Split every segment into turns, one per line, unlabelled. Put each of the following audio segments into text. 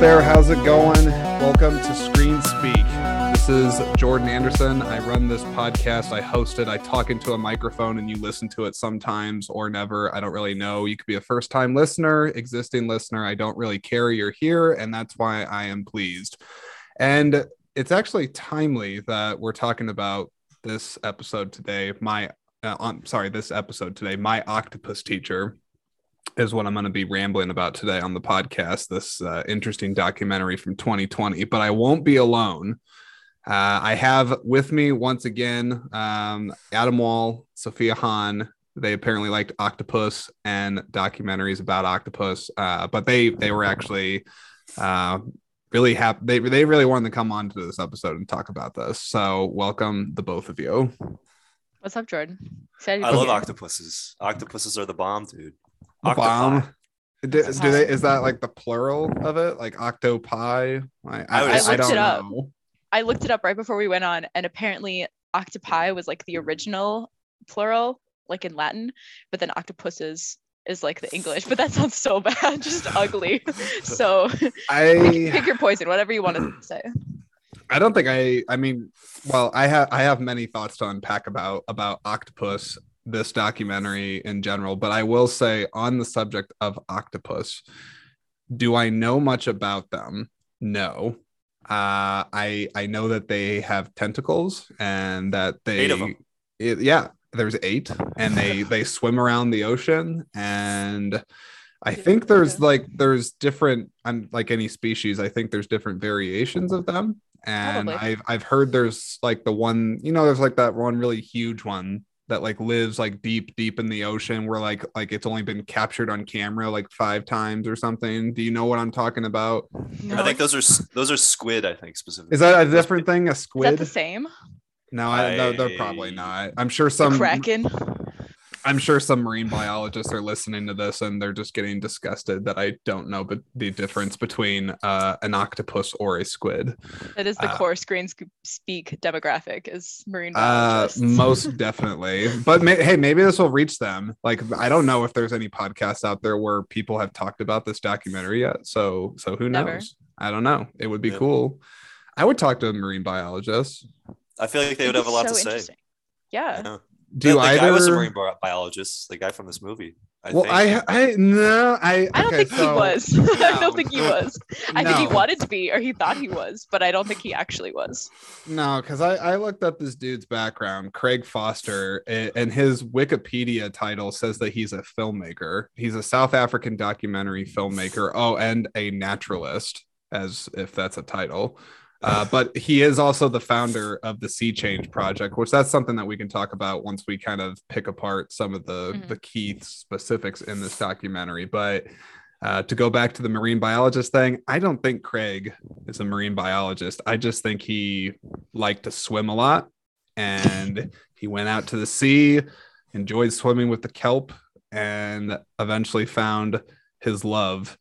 there? How's it going? Welcome to Screen Speak. This is Jordan Anderson. I run this podcast. I host it. I talk into a microphone and you listen to it sometimes or never. I don't really know. You could be a first time listener, existing listener. I don't really care. You're here, and that's why I am pleased. And it's actually timely that we're talking about this episode today. My, uh, on, sorry, this episode today, My Octopus Teacher is what I'm going to be rambling about today on the podcast. This uh, interesting documentary from 2020, but I won't be alone. Uh, I have with me once again um, Adam Wall, Sofia Haan. They apparently liked octopus and documentaries about octopus, uh, but they they were actually uh, really happy. They they really wanted to come on to this episode and talk about this. So welcome the both of you.
What's up, Jordan?
Excited I love here. octopuses. Octopuses are the bomb, dude.
The bomb. Do, do, they? Is that like the plural of it? Like octopi? I, I, I, I don't know.
I looked it up right before we went on, and apparently octopi was like the original plural, like in Latin, but then octopuses is like the English, but that sounds so bad, just ugly. so I pick your poison, whatever you want to say.
I don't think I I mean, well, I have I have many thoughts to unpack about about octopus this documentary in general, but I will say on the subject of octopus, do I know much about them? No. Uh, I I know that they have tentacles and that they it, yeah, there's eight and they they swim around the ocean and I think there's like there's different I'm like any species I think there's different variations of them and Probably. I've I've heard there's like the one you know there's like that one really huge one that like lives like deep deep in the ocean where like like it's only been captured on camera like five times or something. Do you know what i'm talking about?
No. i think those are those are squid i think specifically.
Is that a different thing a squid is that
the same?
No I, I... No, they're probably not. I'm sure some
the kraken
I'm sure some marine biologists are listening to this and they're just getting disgusted that I don't know but the difference between uh, an octopus or a squid.
That is the uh, core screen speak demographic is marine uh, biologists.
Uh, most definitely. But may- hey, maybe this will reach them. Like I don't know if there's any podcasts out there where people have talked about this documentary yet. So so who knows? Never. I don't know. It would be yeah. cool. I would talk to a marine biologist.
I feel like they would have a lot so to say.
Yeah
do the,
either... guy was a marine biologist, the guy from this movie.
I well, think. I, I no, I.
I don't
okay,
think so, he was. No. I don't think he was. I no. think he wanted to be, or he thought he was, but I don't think he actually was.
No, because I, I looked up this dude's background, Craig Foster, and his Wikipedia title says that he's a filmmaker. He's a South African documentary filmmaker. Oh, and a naturalist, as if that's a title. Uh, but he is also the founder of the Sea Change Project, which that's something that we can talk about once we kind of pick apart some of the mm-hmm. the key specifics in this documentary. But uh, to go back to the marine biologist thing, I don't think Craig is a marine biologist. I just think he liked to swim a lot, and he went out to the sea, enjoyed swimming with the kelp, and eventually found his love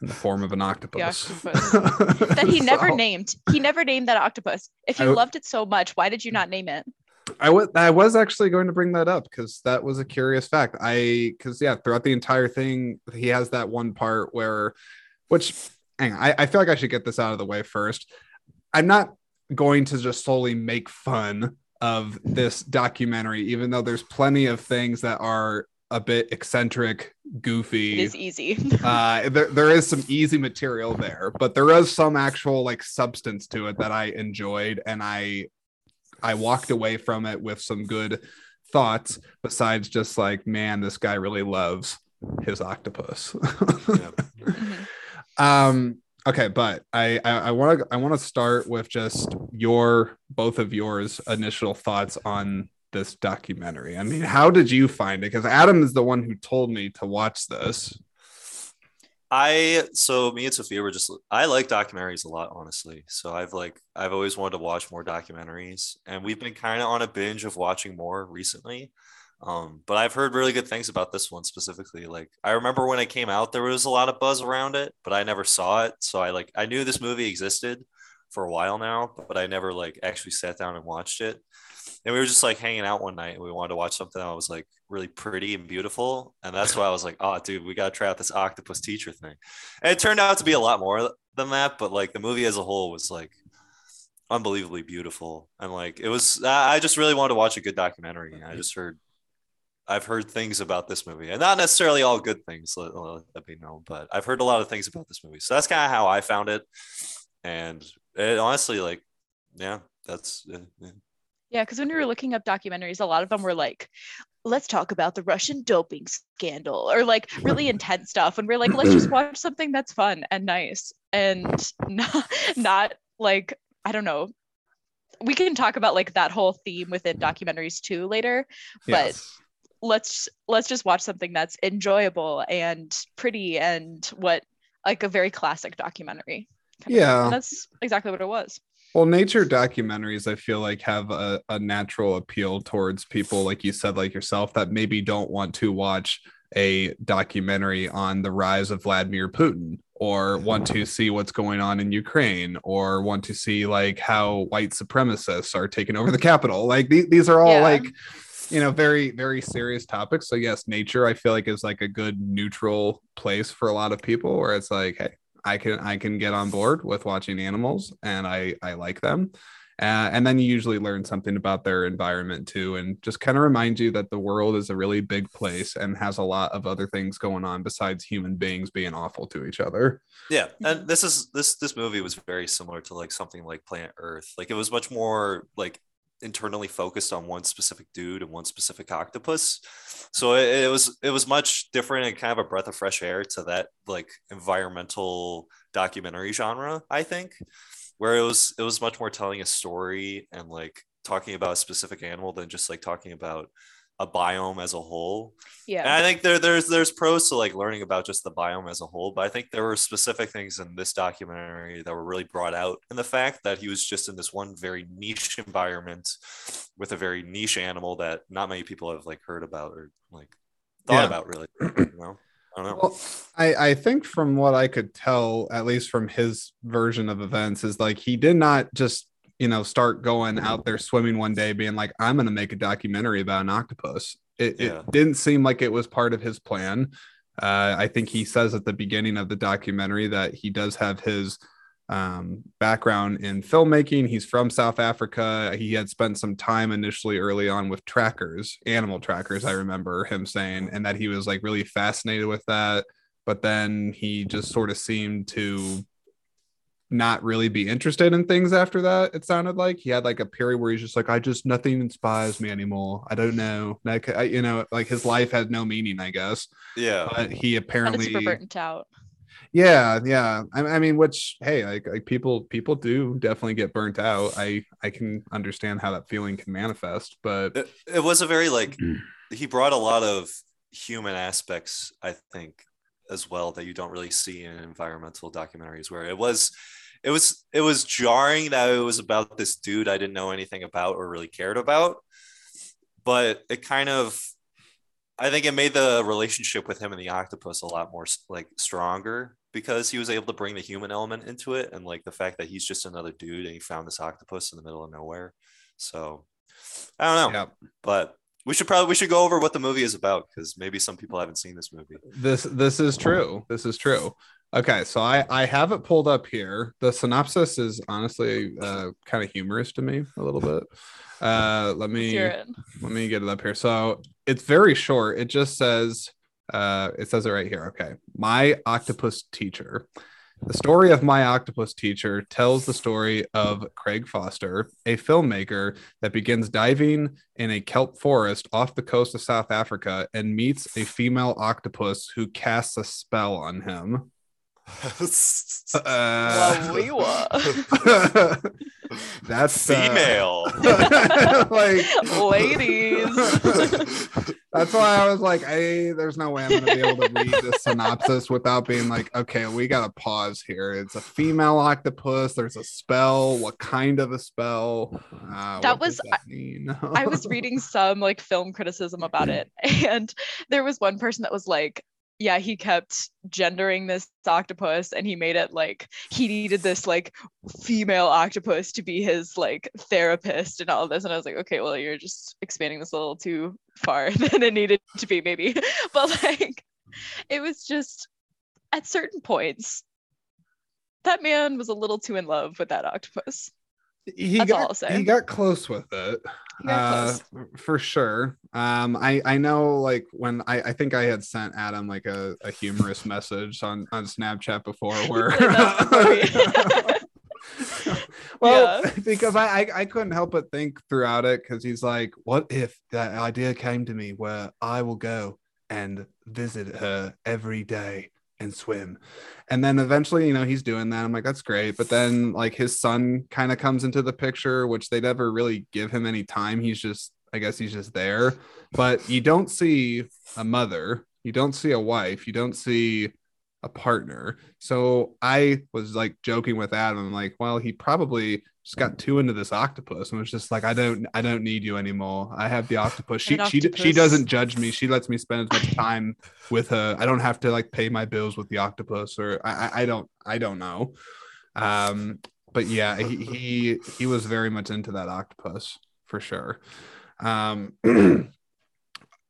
in the form of an octopus, octopus.
that he never so, named. He never named that octopus. If you I, loved it so much, why did you not name it?
I was I was actually going to bring that up because that was a curious fact. I because yeah, throughout the entire thing, he has that one part where, which hang on, I, I feel like I should get this out of the way first. I'm not going to just solely make fun of this documentary, even though there's plenty of things that are a bit eccentric, goofy.
It is easy.
uh, there, there is some easy material there, but there is some actual like substance to it that I enjoyed, and I I walked away from it with some good thoughts. Besides just like, man, this guy really loves his octopus. mm-hmm. Um. Okay, but I I want to I want to start with just your both of yours initial thoughts on this documentary? I mean, how did you find it? Because Adam is the one who told me to watch this.
I so me and Sofia were just I like documentaries a lot, honestly. So I've like I've always wanted to watch more documentaries, and we've been kind of on a binge of watching more recently. Um, but I've heard really good things about this one specifically. Like I remember when it came out, there was a lot of buzz around it, but I never saw it. So I like I knew this movie existed for a while now, but I never like actually sat down and watched it and we were just like hanging out one night and we wanted to watch something that was like really pretty and beautiful and that's why i was like oh dude we got to try out this octopus teacher thing and it turned out to be a lot more than that, but like the movie as a whole was like unbelievably beautiful and like it was. I just really wanted to watch a good documentary. I just heard, I've heard things about this movie, and not necessarily all good things. Let, let me know, but I've heard a lot of things about this movie. So that's kind of how I found it, and it honestly, like, yeah, that's. Yeah.
Yeah, because when we were looking up documentaries, a lot of them were like, let's talk about the Russian doping scandal or like really intense stuff. And we're like, let's just watch something that's fun and nice and not, not like, I don't know. We can talk about like that whole theme within documentaries too later, but
Yes.
let's let's just watch something that's enjoyable and pretty and what like a very classic documentary. kind of thing.
Yeah.
And that's exactly what it was.
Well, nature documentaries, I feel like have a, a natural appeal towards people, like you said, like yourself, that maybe don't want to watch a documentary on the rise of Vladimir Putin or want to see what's going on in Ukraine or want to see like how white supremacists are taking over the Capitol. Like these, these are all
Yeah.
like, you know, very, very serious topics. So yes, nature, I feel like is like a good neutral place for a lot of people where it's like, hey, I can I can get on board with watching animals and I I like them. Uh, and then you usually learn something about their environment too, and just kind of remind you that the world is a really big place and has a lot of other things going on besides human beings being awful to each other.
Yeah, and this is this this movie was very similar to like something like Planet Earth. Like it was much more like internally focused on one specific dude and one specific octopus. So it, it was it was much different and kind of a breath of fresh air to that like environmental documentary genre, I think, where it was it was much more telling a story and like talking about a specific animal than just like talking about a biome as a whole.
Yeah.
And I think there there's there's pros to like learning about just the biome as a whole, but I think there were specific things in this documentary that were really brought out in the fact that he was just in this one very niche environment with a very niche animal that not many people have like heard about or like thought
Yeah.
about really. You know? I don't know.
Well, I, I think from what I could tell, at least from his version of events, is like he did not just, you know, start going out there swimming one day being like, I'm going to make a documentary about an octopus. It,
Yeah.
it didn't seem like it was part of his plan. Uh, I think he says at the beginning of the documentary that he does have his um, background in filmmaking. He's from South Africa. He had spent some time initially early on with trackers, animal trackers, I remember him saying, and that he was like really fascinated with that. But then he just sort of seemed to not really be interested in things after that. It sounded like he had like a period where he's just like, I just nothing inspires me anymore. I don't know. Like, I, you know, like his life had no meaning, I guess.
yeah.
But he apparently
super burnt out.
yeah yeah I, I mean which hey like, like people people do definitely get burnt out i i can understand how that feeling can manifest but
It, it was a very like he brought a lot of human aspects, I think, as well that you don't really see in environmental documentaries where it was it was it was jarring that it was about this dude I didn't know anything about or really cared about. But it kind of I think it made the relationship with him and the octopus a lot more like stronger because he was able to bring the human element into it and like the fact that he's just another dude and he found this octopus in the middle of nowhere. So I don't know
yeah
but we should probably we should go over what the movie is about because maybe some people haven't seen this movie.
this this is true this is true okay so i i have it pulled up here the synopsis is honestly uh kind of humorous to me a little bit uh let me let me get it up here. So it's very short. It just says, uh, it says it right here. Okay. My octopus teacher. The story of my octopus teacher tells the story of Craig Foster, a filmmaker that begins diving in a kelp forest off the coast of South Africa and meets a female octopus who casts a spell on him. Uh,
Wow,
that's uh,
Female.
like
Ladies.
That's why I was like, hey, there's no way I'm gonna be able to read the synopsis without being like, okay, we gotta pause here. It's a female octopus. There's a spell. What kind of a spell? Uh,
That was-
that mean?
I was reading some like film criticism about it, and there was one person that was like, yeah, he kept gendering this octopus and he made it like he needed this like female octopus to be his like therapist and all this. And I was like, okay, well, you're just expanding this a little too far than it needed to be, maybe. But like, it was just at certain points, that man was a little too in love with that octopus.
He
That's all
got he got close with it uh,
close.
for sure um i i know like when i i think i had sent adam like a, a humorous message on on snapchat before where well
Yeah.
because I, I i couldn't help but think throughout it because he's like what if that idea came to me where i will go and visit her every day and swim. And then eventually you know he's doing that. I'm like that's great. But then like his son kind of comes into the picture which they never really give him any time. He's just i guess he's just there. But you don't see a mother. You don't see a wife. You don't see a partner. So i was like joking with adam. Like well he probably just got too into this octopus and was just like i don't i don't need you anymore. I have the octopus. She
An
she she doesn't judge me. She lets me spend as much time with her. I don't have to like pay my bills with the octopus or i i, I don't i don't know. Um but yeah he, he he was very much into that octopus for sure. Um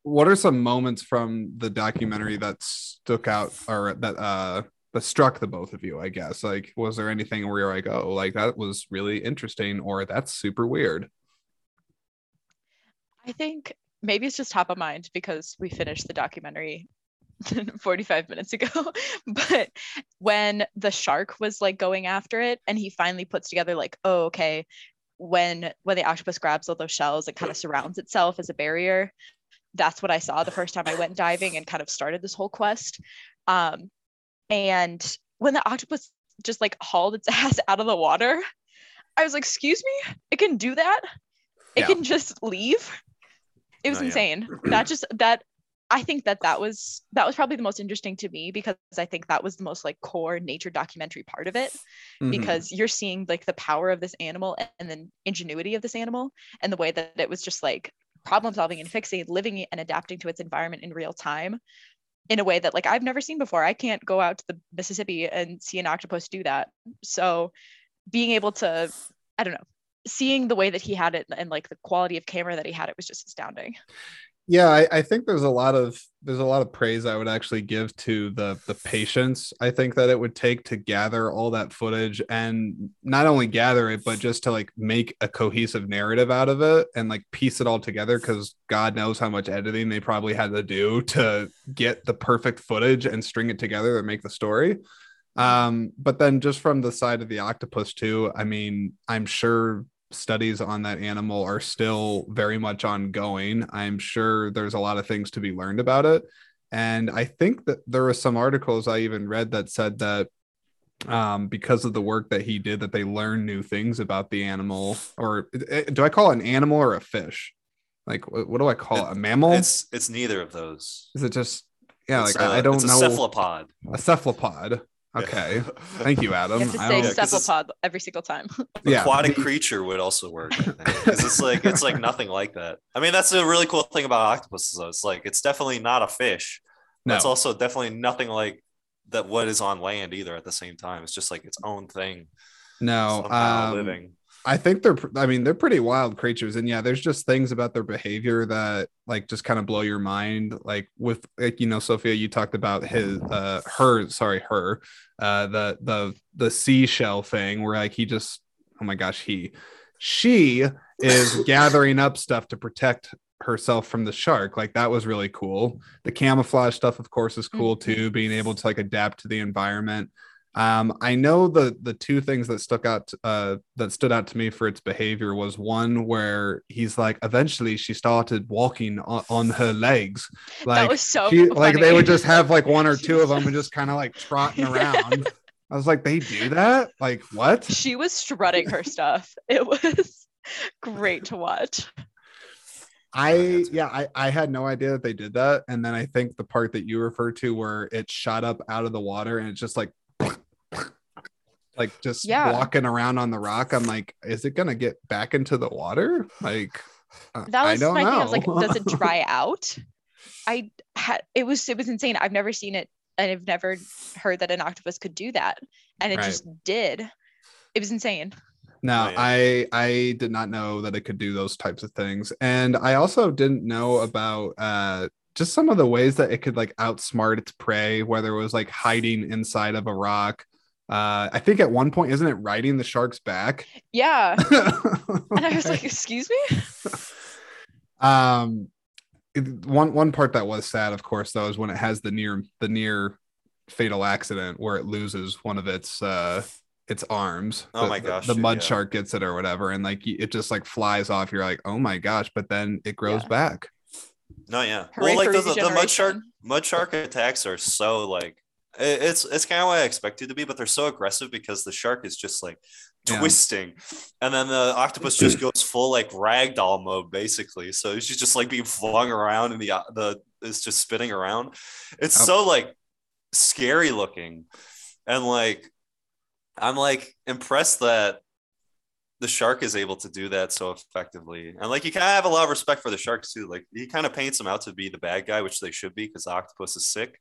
what are some moments from the documentary that stuck out or that uh that struck the both of you i guess like was there anything where you're like oh like that was really interesting or that's super weird
I think maybe it's just top of mind because we finished the documentary 45 minutes ago. but when the shark was like going after it and he finally puts together like, oh, okay, when when the octopus grabs all those shells, it kind of surrounds itself as a barrier. That's what I saw the first time I went diving and kind of started this whole quest. Um, and when the octopus just like hauled its ass out of the water, I was like, excuse me, it can do that? It
Yeah.
can just leave? It was
Oh, yeah.
insane. That just that I think that that was that was probably the most interesting to me because I think that was the most like core nature documentary part of it
Mhm.
because you're seeing like the power of this animal and then ingenuity of this animal and the way that it was just like problem solving and fixing living and adapting to its environment in real time in a way that like I've never seen before. I can't go out to the Mississippi and see an octopus do that. So being able to I don't know seeing the way that he had it and like the quality of camera that he had it was just astounding.
Yeah I, I think there's a lot of there's a lot of praise i would actually give to the the patience i think that it would take to gather all that footage and not only gather it but just to like make a cohesive narrative out of it and like piece it all together because god knows how much editing they probably had to do to get the perfect footage and string it together and make the story. Um but then just from the side of the octopus too i mean i'm sure studies on that animal are still very much ongoing. I'm sure there's a lot of things to be learned about it. And i think that there were some articles i even read that said that um because of the work that he did that they learned new things about the animal or eh, do i call it an animal or a fish? Like what do i call it, a mammal?
It's it's neither of those.
is it just yeah
It's
like I
a-
I don't
it's a
know
cephalopod.
a cephalopod okay thank you adam
You have to
I
say
don't-
Yeah, 'cause it's-
cephalopod every single time.
yeah
aquatic creature would also work. I think. 'Cause it's like it's like nothing like that. I mean, that's a really cool thing about octopuses, though. It's like it's definitely not a fish.
no.
It's also definitely nothing like that. What is on land either? At the same time, it's just like its own thing.
no
somehow
um,
living.
I think they're I mean they're pretty wild creatures and yeah there's just things about their behavior that like just kind of blow your mind like with like you know Sofia you talked about his uh her sorry her uh the the the seashell thing where like he just oh my gosh he she is gathering up stuff to protect herself from the shark like that was really cool the camouflage stuff of course is cool
Mhm.
too being able to like adapt to the environment um, I know the the two things that stuck out uh, that stood out to me for its behavior was one where he's like, eventually she started walking on, on her legs, like
that was so
she, like they would just have like one or two of them and just kind of like trotting around. I was like, they do that? Like what?
she was strutting her stuff. It was great to watch.
I yeah, I, I had no idea that they did that. And then I think the part that you referred to where it shot up out of the water and it's just like like just
Yeah.
walking around on the rock. I'm like, is it gonna get back into the water? Like uh,
That
I
was
don't
my
know.
thing. I was like, does it dry out? I had it was it was insane. I've never seen it and I've never heard that an octopus could do that. And it
Right.
just did. It was insane.
No,
Oh, yeah.
I I did not know that it could do those types of things. And I also didn't know about uh just some of the ways that it could like outsmart its prey, whether it was like hiding inside of a rock Uh, I think at one point, isn't it riding the shark's back?
Yeah. and I was like, excuse me?
um, it- one one part that was sad, of course, though, is when it has the near the near fatal accident where it loses one of its uh its arms.
Oh
The-
my
the-
gosh,
the,
dude,
mud
yeah.
shark gets it or whatever, and like it just like flies off. You're like, oh my gosh, but then it grows
Yeah.
back.
No, yeah.
Hooray
well, like the, the, the mud shark mud shark attacks are so like it- it's it's kind of what I expected to be, but they're so aggressive because the shark is just like
Yeah.
twisting, and then the octopus just goes full like ragdoll mode basically. So she's just like being flung around, and the uh, the it's just spinning around. It's
Oh.
so like scary looking, and like I'm like impressed that the shark is able to do that so effectively. And like you kind of have a lot of respect for the sharks too. Like he kind of paints them out to be the bad guy, which they should be because octopus is sick.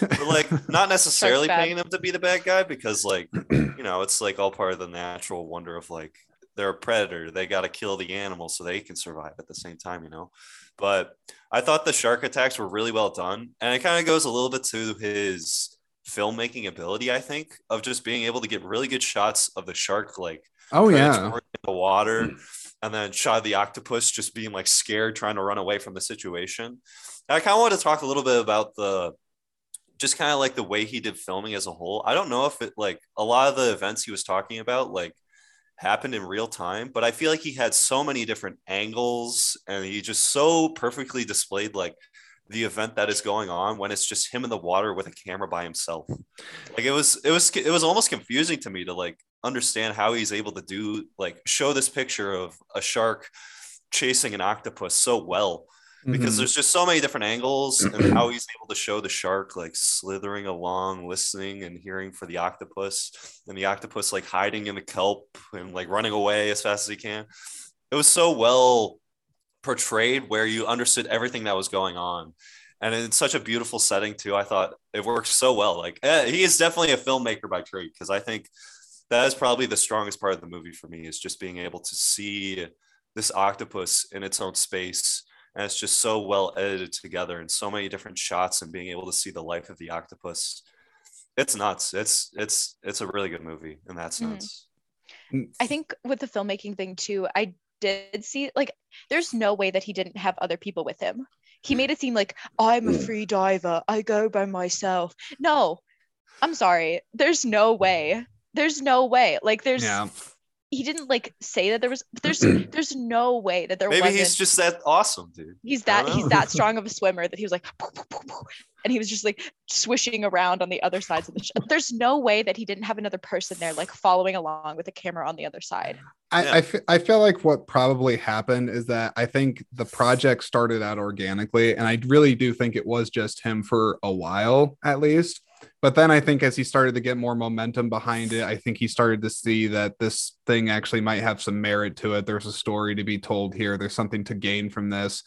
But like not necessarily painting them to be the bad guy because like you know it's like all part of the natural wonder of like they're a predator. They got to kill the animal so they can survive at the same time, you know. But I thought the shark attacks were really well done, and it kind of goes a little bit to his filmmaking ability. I think of just being able to get really good shots of the shark like
oh yeah,
in the water and then shot of the octopus just being like scared trying to run away from the situation. And i kind of want to talk a little bit about the just kind of like the way he did filming as a whole. I don't know if it like a lot of the events he was talking about like happened in real time but i feel like he had so many different angles and he just so perfectly displayed like the event that is going on when it's just him in the water with a camera by himself. Like it was it was it was almost confusing to me to like understand how he's able to do like show this picture of a shark chasing an octopus so well. Because
Mhm.
there's just so many different angles and how he's able to show the shark like slithering along listening and hearing for the octopus and the octopus like hiding in the kelp and like running away as fast as he can. It was so well portrayed where you understood everything that was going on. And in such a beautiful setting too. I thought it worked so well. Like eh, he is definitely a filmmaker by trade because i think that is probably the strongest part of the movie for me is just being able to see this octopus in its own space. And it's just so well edited together and so many different shots and being able to see the life of the octopus. It's nuts. It's it's it's a really good movie in that
Mhm.
sense.
I think with the filmmaking thing too, I did see like there's no way that he didn't have other people with him. He hmm. made it seem like I'm a hmm. free diver. I go by myself. No. I'm sorry. There's no way. There's no way. Like there's
yeah.
He didn't like say that there was there's there's no way that there
maybe
wasn't
he's just that awesome dude
he's that he's that strong of a swimmer that he was like and he was just like swishing around on the other sides of the sh- there's no way that he didn't have another person there like following along with a camera on the other side
I,
Yeah.
I, I feel like what probably happened is that I think the project started out organically, and I really do think it was just him for a while at least. But then I think as he started to get more momentum behind it, I think he started to see that this thing actually might have some merit to it. There's a story to be told here, there's something to gain from this.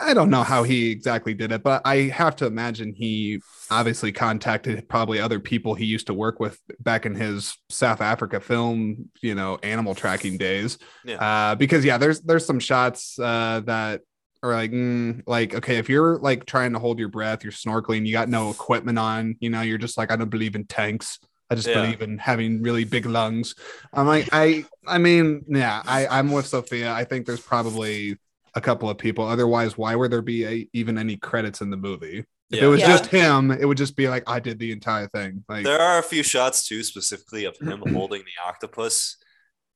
I don't know how he exactly did it, but I have to imagine he obviously contacted probably other people he used to work with back in his South Africa film, you know, animal tracking days.
Yeah.
Uh, because yeah, there's there's some shots uh, that are like mm, like okay, if you're like trying to hold your breath, you're snorkeling, you got no equipment on, you know, you're just like I don't believe in tanks. I just
Yeah.
believe in having really big lungs. I'm like I I mean yeah, I I'm with Sofia. I think there's probably a couple of people. Otherwise, why would there be a, even any credits in the movie? If
Yeah.
it was
Yeah.
just him, it would just be like I did the entire thing. Like
there are a few shots too specifically of him holding the octopus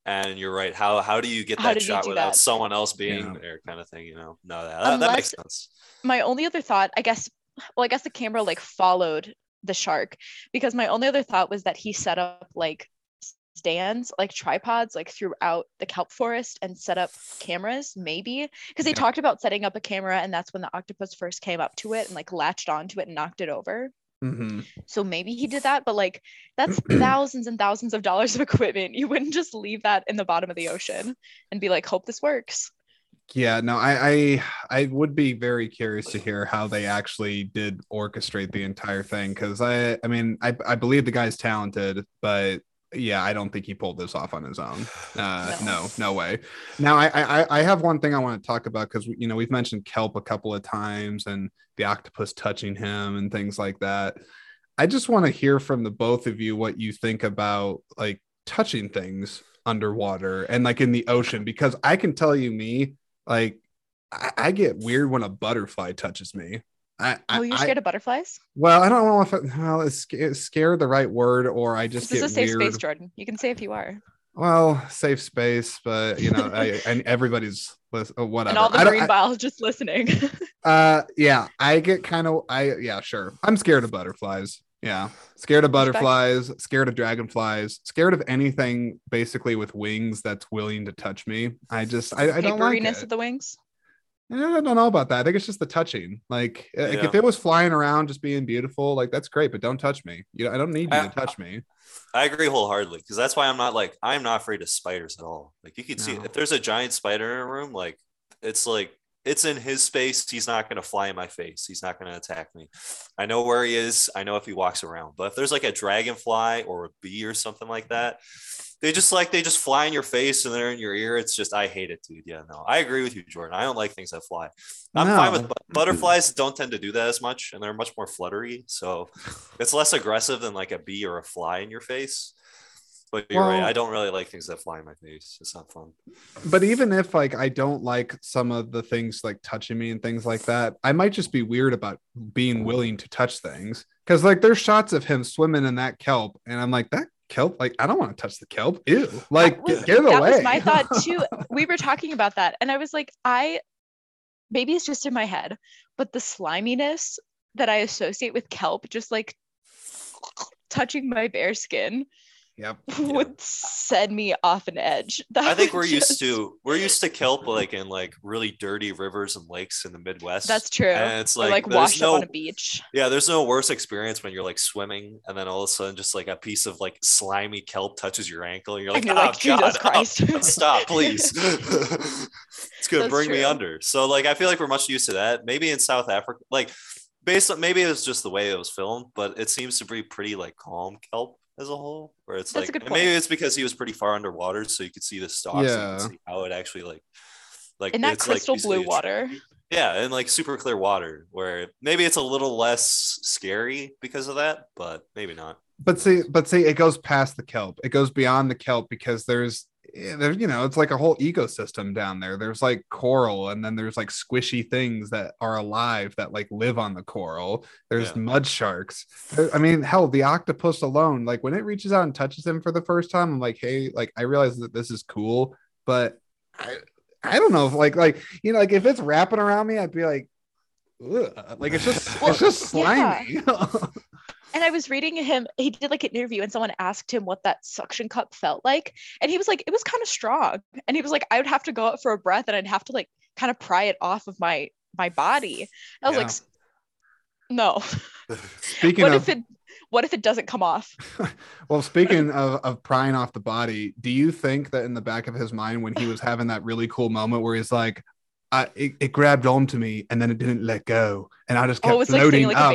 and you're right how how do you get that shot without
that?
someone else being
Yeah.
there kind of thing you know no that, that, that makes sense
my only other thought i guess well i guess the camera like followed the shark because my only other thought was that he set up like stands like tripods like throughout the kelp forest and set up cameras maybe because they
Yeah.
talked about setting up a camera and that's when the octopus first came up to it and like latched onto it and knocked it over
mhm.
so maybe he did that but like that's thousands and thousands of dollars of equipment you wouldn't just leave that in the bottom of the ocean and be like hope this works
Yeah, no, I, I I would be very curious to hear how they actually did orchestrate the entire thing because I I mean I I believe the guy's talented, but yeah, I don't think he pulled this off on his own. Uh, no.
No.
no, way. Now I I I have one thing I want to talk about because you know we've mentioned kelp a couple of times and the octopus touching him and things like that. I just want to hear from the both of you what you think about like touching things underwater and like in the ocean because I can tell you me like I, I get weird when a butterfly touches me. I,
Oh, you're
I-
scared of butterflies?
well, I don't know if it, well, is sca- scared the right word or I just
This is a safe
weird.
space, Jordan. You can say if you are.
Well, safe space, but you know, I, and everybody's uh, whatever.
And all the marine biologists listening.
Uh, yeah, I get kind of, I yeah, sure. I'm scared of butterflies. Yeah, scared of butterflies, scared of dragonflies, scared of anything basically with wings that's willing to touch me. I just, I, I don't like it.
of the wings.
Yeah, I don't know about that. I think it's just the touching. Like, uh, like if it was flying around just being beautiful, like that's great, but don't touch me. You know, I don't need you
I-
to touch me.
I agree wholeheartedly because that's why I'm not like I'm not afraid of spiders at all. Like you can see if there's a giant spider in a room, like it's like it's in his space. He's not gonna fly in my face. He's not gonna attack me. I know where he is. I know if he walks around. But if there's like a dragonfly or a bee or something like that, they just like they just fly in your face and they're in your ear. It's just I hate it, dude. Yeah, no, I agree with you, Jordan. I don't like things that fly. I'm fine with
No.
butterflies. Don't tend to do that as much, and they're much more fluttery. So it's less aggressive than like a bee or a fly in your face. But you're right. I don't really like things that fly in my face. It's not fun.
But even if like I don't like some of the things like touching me and things like that, I might just be weird about being willing to touch things. Cause like there's shots of him swimming in that kelp, and I'm like, that kelp, like I don't want to touch the kelp. Ew. Like
was-
get, get it
that
away.
was my thought too. We were talking about that, and I was like, I maybe it's just in my head, but the sliminess that I associate with kelp, just like touching my bare skin,
yep.
would send me off an edge. That
I think we're used to we're used to kelp like in like really dirty rivers and lakes in the Midwest.
That's true.
And it's
or
like,
like
there's
washed
no
up on a beach.
yeah, there's no worse experience when you're like swimming and then all of a sudden just like a piece of like slimy kelp touches your ankle and you're like,
and you're
oh
like, Jesus
god, oh, stop, please. it's gonna
That's
bring me under. So like I feel like we're much used to that. Maybe in South Africa, like based on maybe it was just the way it was filmed, but it seems to be pretty like calm kelp as a whole. Where it's
That's
like maybe it's because he was pretty far underwater, so you could see the stalks, so
Yeah.
could see how it actually like like
in that
it's, like,
crystal
basically
blue
a tr-
water.
yeah, and like super clear water, where maybe it's a little less scary because of that, but maybe not.
But see, but see, it goes past the kelp. It goes beyond the kelp because there's there's you know it's like a whole ecosystem down there. There's like coral, and then there's like squishy things that are alive that like live on the coral. There's
Yeah.
mud sharks. I mean, hell, the octopus alone, like when it reaches out and touches him for the first time, I'm like, hey, like I realize that this is cool, but I I don't know if like like you know like if it's wrapping around me, I'd be like. Ugh. Like it's just
Well,
it's just
yeah. And I was reading him, he did like an interview and someone asked him what that suction cup felt like. And he was like, it was kind of strong. And he was like, I would have to go out for a breath and I'd have to like kind of pry it off of my my body. And I was like,
Yeah.
"S- no.
Speaking
what
of
if it what if it doesn't come off?
Well, speaking of, of prying off the body, do you think that in the back of his mind, when he was having that really cool moment where he's like, I, it, it grabbed onto me and then it didn't let go, and I just oh, kept
Oh, it's like
floating
sitting like
up.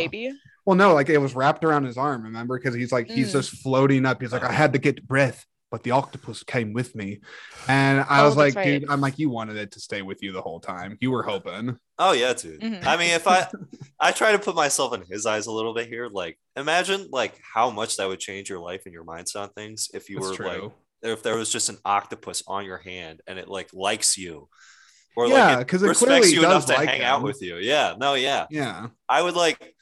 A baby.
Well, no, like it was wrapped around his arm. Remember, because he's like he's
Mm.
just floating up. He's like, I had to get breath, but the octopus came with me, and I
Oh,
was like,
right.
dude, I'm like, you wanted it to stay with you the whole time. You were hoping.
Oh yeah, dude.
Mhm.
I mean, if I I try to put myself in his eyes a little bit here, like imagine like how much that would change your life and your mindset on things if you
That's
were like if there was just an octopus on your hand and it like likes you. Or
Yeah,
like
'cause it
respects
clearly
you
does
enough to
like
hang out with you. Yeah. No, yeah.
yeah.
I would like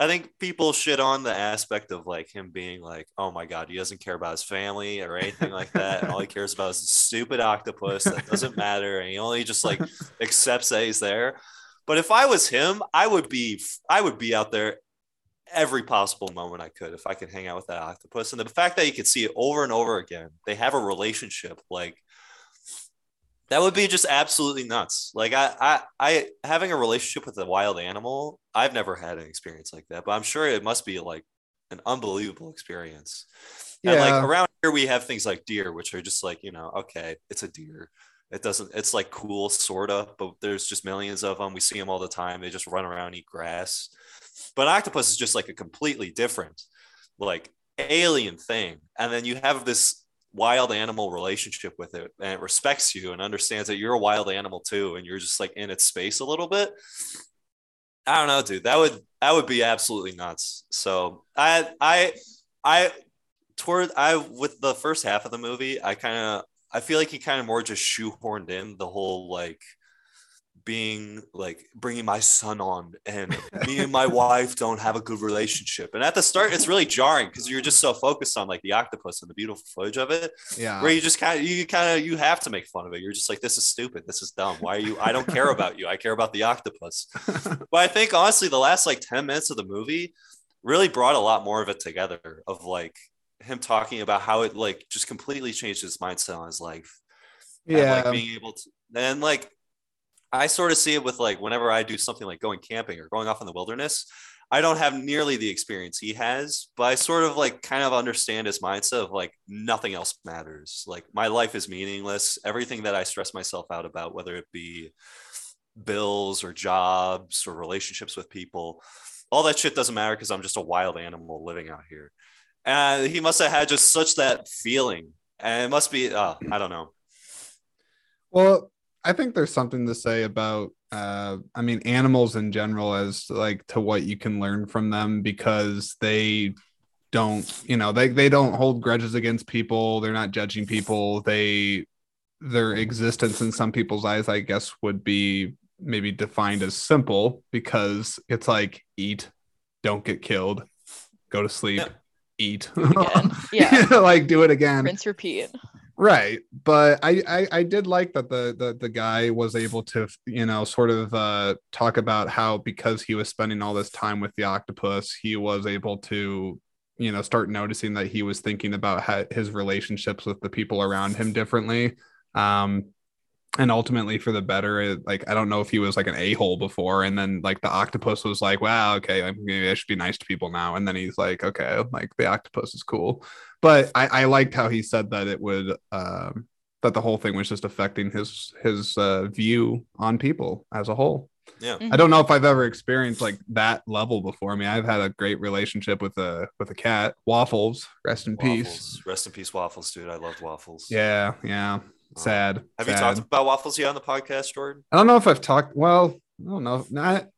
I think people shit on the aspect of like him being like, oh my god, he doesn't care about his family or anything like that. And all he cares about is a stupid octopus that doesn't matter. And he only just like accepts that he's there. But if I was him, I would be I would be out there every possible moment I could if I could hang out with that octopus. And the fact that you could see it over and over again, they have a relationship like that would be just absolutely nuts. Like I, I, I having a relationship with a wild animal, I've never had an experience like that, but I'm sure it must be like an unbelievable experience. And
Yeah.
like around here, we have things like deer, which are just like, you know, okay, it's a deer. It doesn't, it's like cool, sort of, but there's just millions of them. We see them all the time. They just run around, eat grass. But an octopus is just like a completely different, like alien thing. And then you have this wild animal relationship with it and it respects you and understands that you're a wild animal too. And you're just like in its space a little bit. I don't know, dude. That would that would be absolutely nuts. So I I I toward I with the first half of the movie, I kind of I feel like he kind of more just shoehorned in the whole like being like bringing my son on and me and my wife don't have a good relationship. And at the start it's really jarring because you're just so focused on like the octopus and the beautiful footage of it
Yeah.
where you just kind of you kind of you have to make fun of it. You're just like this is stupid. This is dumb. Why are you i don't care about you. I care about the octopus. But i think honestly the last like 10 minutes of the movie really brought a lot more of it together of like him talking about how it like just completely changed his mindset on his life. And,
yeah.
like being able to and like I sort of see it with like whenever I do something like going camping or going off in the wilderness, I don't have nearly the experience he has, but I sort of like kind of understand his mindset of like nothing else matters. Like my life is meaningless. Everything that I stress myself out about, whether it be bills or jobs or relationships with people, all that shit doesn't matter because I'm just a wild animal living out here. And he must have had just such that feeling. And it must be, uh, I don't know.
Well, I think there's something to say about uh I mean animals in general as like to what you can learn from them because they don't, you know, they they don't hold grudges against people, they're not judging people. They their existence in some people's eyes I guess would be maybe defined as simple because it's like eat, don't get killed, go to sleep,
Yeah.
eat.
Yeah.
like do it again
Rinse, repeat.
Right but I, I i did like that the, the the guy was able to you know sort of uh talk about how because he was spending all this time with the octopus he was able to you know start noticing that he was thinking about his relationships with the people around him differently. Um and ultimately for the better like i don't know if he was like an a-hole before and then like the octopus was like wow okay maybe i should be nice to people now and then he's like okay like the octopus is cool. But i i liked how he said that it would um that the whole thing was just affecting his his uh, view on people as a whole.
Yeah.
i don't know if i've ever experienced like that level before. I mean i've had a great relationship with a with a cat. Waffles rest in peace.
Rest in peace, waffles, dude. I loved waffles.
yeah yeah sad
Have you talked about waffles yet on the podcast, Jordan?
I don't know if I've talked. Well, I don't know. Not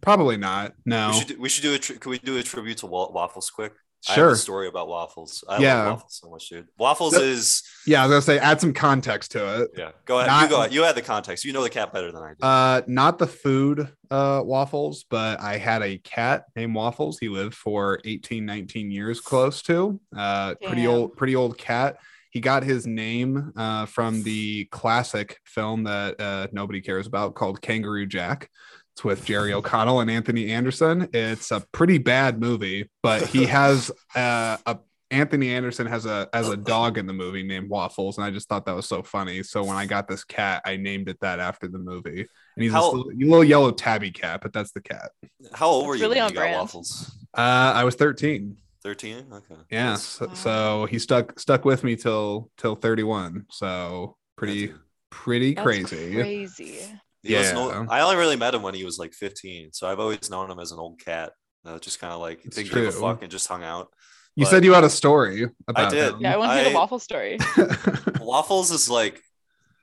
probably not. No.
We should do, we should do a tri- can we do a tribute to wa- waffles quick? I have
Sure.
a story about waffles. I
Yeah.
love waffles so much, dude. Waffles
Yep.
is
Yeah, I was gonna say add some context to it.
yeah. Go ahead.
Not-
you go ahead. You had the context. You know the cat better than I do.
Uh, not the food uh waffles, but I had a cat named Waffles. He lived for 18, 19 years close to. Uh, pretty old, pretty old cat. He got his name uh, from the classic film that uh, nobody cares about called Kangaroo Jack. It's with Jerry O'Connell and Anthony Anderson. It's a pretty bad movie, but he has uh, a Anthony Anderson has a as a dog in the movie named Waffles, and I just thought that was so funny. So when I got this cat, I named it that after the movie. And he's
How-
this little, little yellow tabby cat, but that's the cat.
How old were you
really
when
on
you got
brand.
waffles?
Uh, I was 13.
13? Okay.
Yeah, so,
Wow.
so he stuck stuck with me till till 31. So pretty
Yeah, dude.
pretty
That's
crazy.
Crazy.
He was an
Yeah.
old- I only really met him when he was like 15. So I've always known him as an old cat. Uh, just kind of like
It's
didn't give a fuck and just hung out.
You
But-
said you had a story about
did.
him.
Yeah, I want to hear the
I-
waffle story.
Waffles is like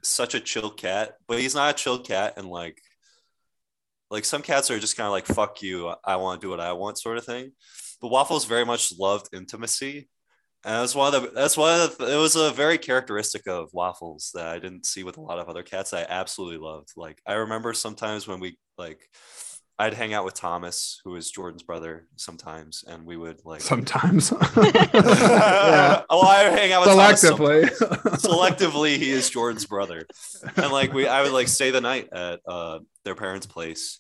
such a chill cat, but he's not a chill cat and like like some cats are just kind of like fuck you, I want to do what I want sort of thing. But Waffles very much loved intimacy. And that's one of the that's one of the, it was a very characteristic of Waffles that I didn't see with a lot of other cats that I absolutely loved. Like I remember sometimes when we like I'd hang out with Thomas, who is Jordan's brother, sometimes, and we would like
Sometimes.
yeah. well, I hang out with Thomas
Selectively.
selectively he is jordan's brother and like we i would like stay the night at uh their parents place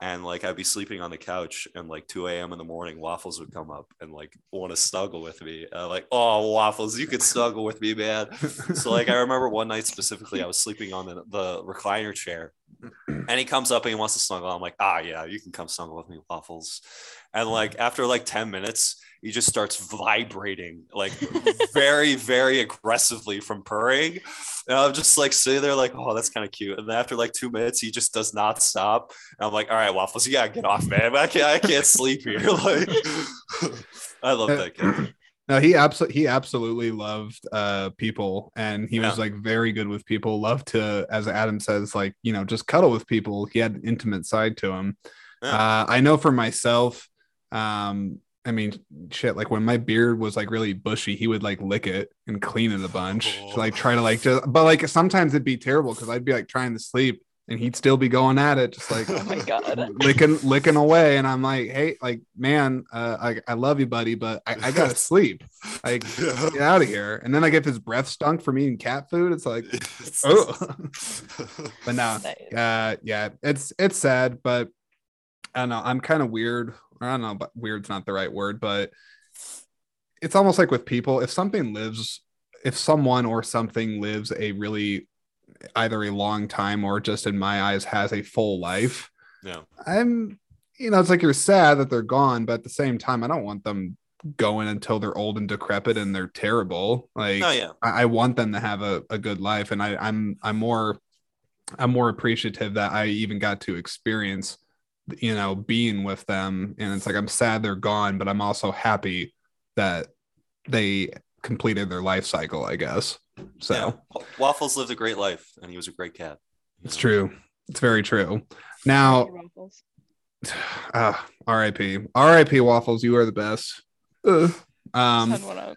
and like i'd be sleeping on the couch and like 2 a.m in the morning waffles would come up and like want to snuggle with me. Uh, like oh waffles you could snuggle with me man. So like i remember one night specifically i was sleeping on the, the recliner chair and he comes up and he wants to snuggle. I'm like ah yeah you can come snuggle with me waffles. And like after like 10 minutes he just starts vibrating like very very aggressively from purring and i'm just like sitting there like oh that's kind of cute and then after like two minutes he just does not stop and i'm like all right waffles you gotta get off man i can't i can't sleep here like i love that kid
No, he absolutely he absolutely loved uh people and he was like very good with people. Loved to, as Adam says, like, you know, just cuddle with people. He had an intimate side to him.
Yeah.
Uh, I know for myself, um, I mean, shit, like when my beard was like really bushy, he would like lick it and clean it a bunch. To, like try to like just, but like sometimes it'd be terrible because I'd be like trying to sleep and he'd still be going at it, just like
Oh my god.
licking licking away. And I'm like, hey, like man, uh, I, I love you, buddy, but I, I gotta sleep. Like get out of here. And then I get this breath stunk from eating cat food. It's like, oh, but no,
Nice.
uh yeah it's it's sad but i don't know i'm kind of weird i don't know but weird's not the right word but it's almost like with people if something lives if someone or something lives a really either a long time or just in my eyes has a full life
yeah.
i'm you know it's like you're sad that they're gone but at the same time i don't want them going until they're old and decrepit and they're terrible like
Oh yeah.
I, I want them to have a, a good life and I, I'm I'm more I'm more appreciative that I even got to experience you know being with them and it's like I'm sad they're gone but I'm also happy that they completed their life cycle I guess so
Yeah. Waffles lived a great life, and he was a great cat.
it's
know?
true it's very true now uh, RIP RIP waffles you are the best Ugh. um
Send one up.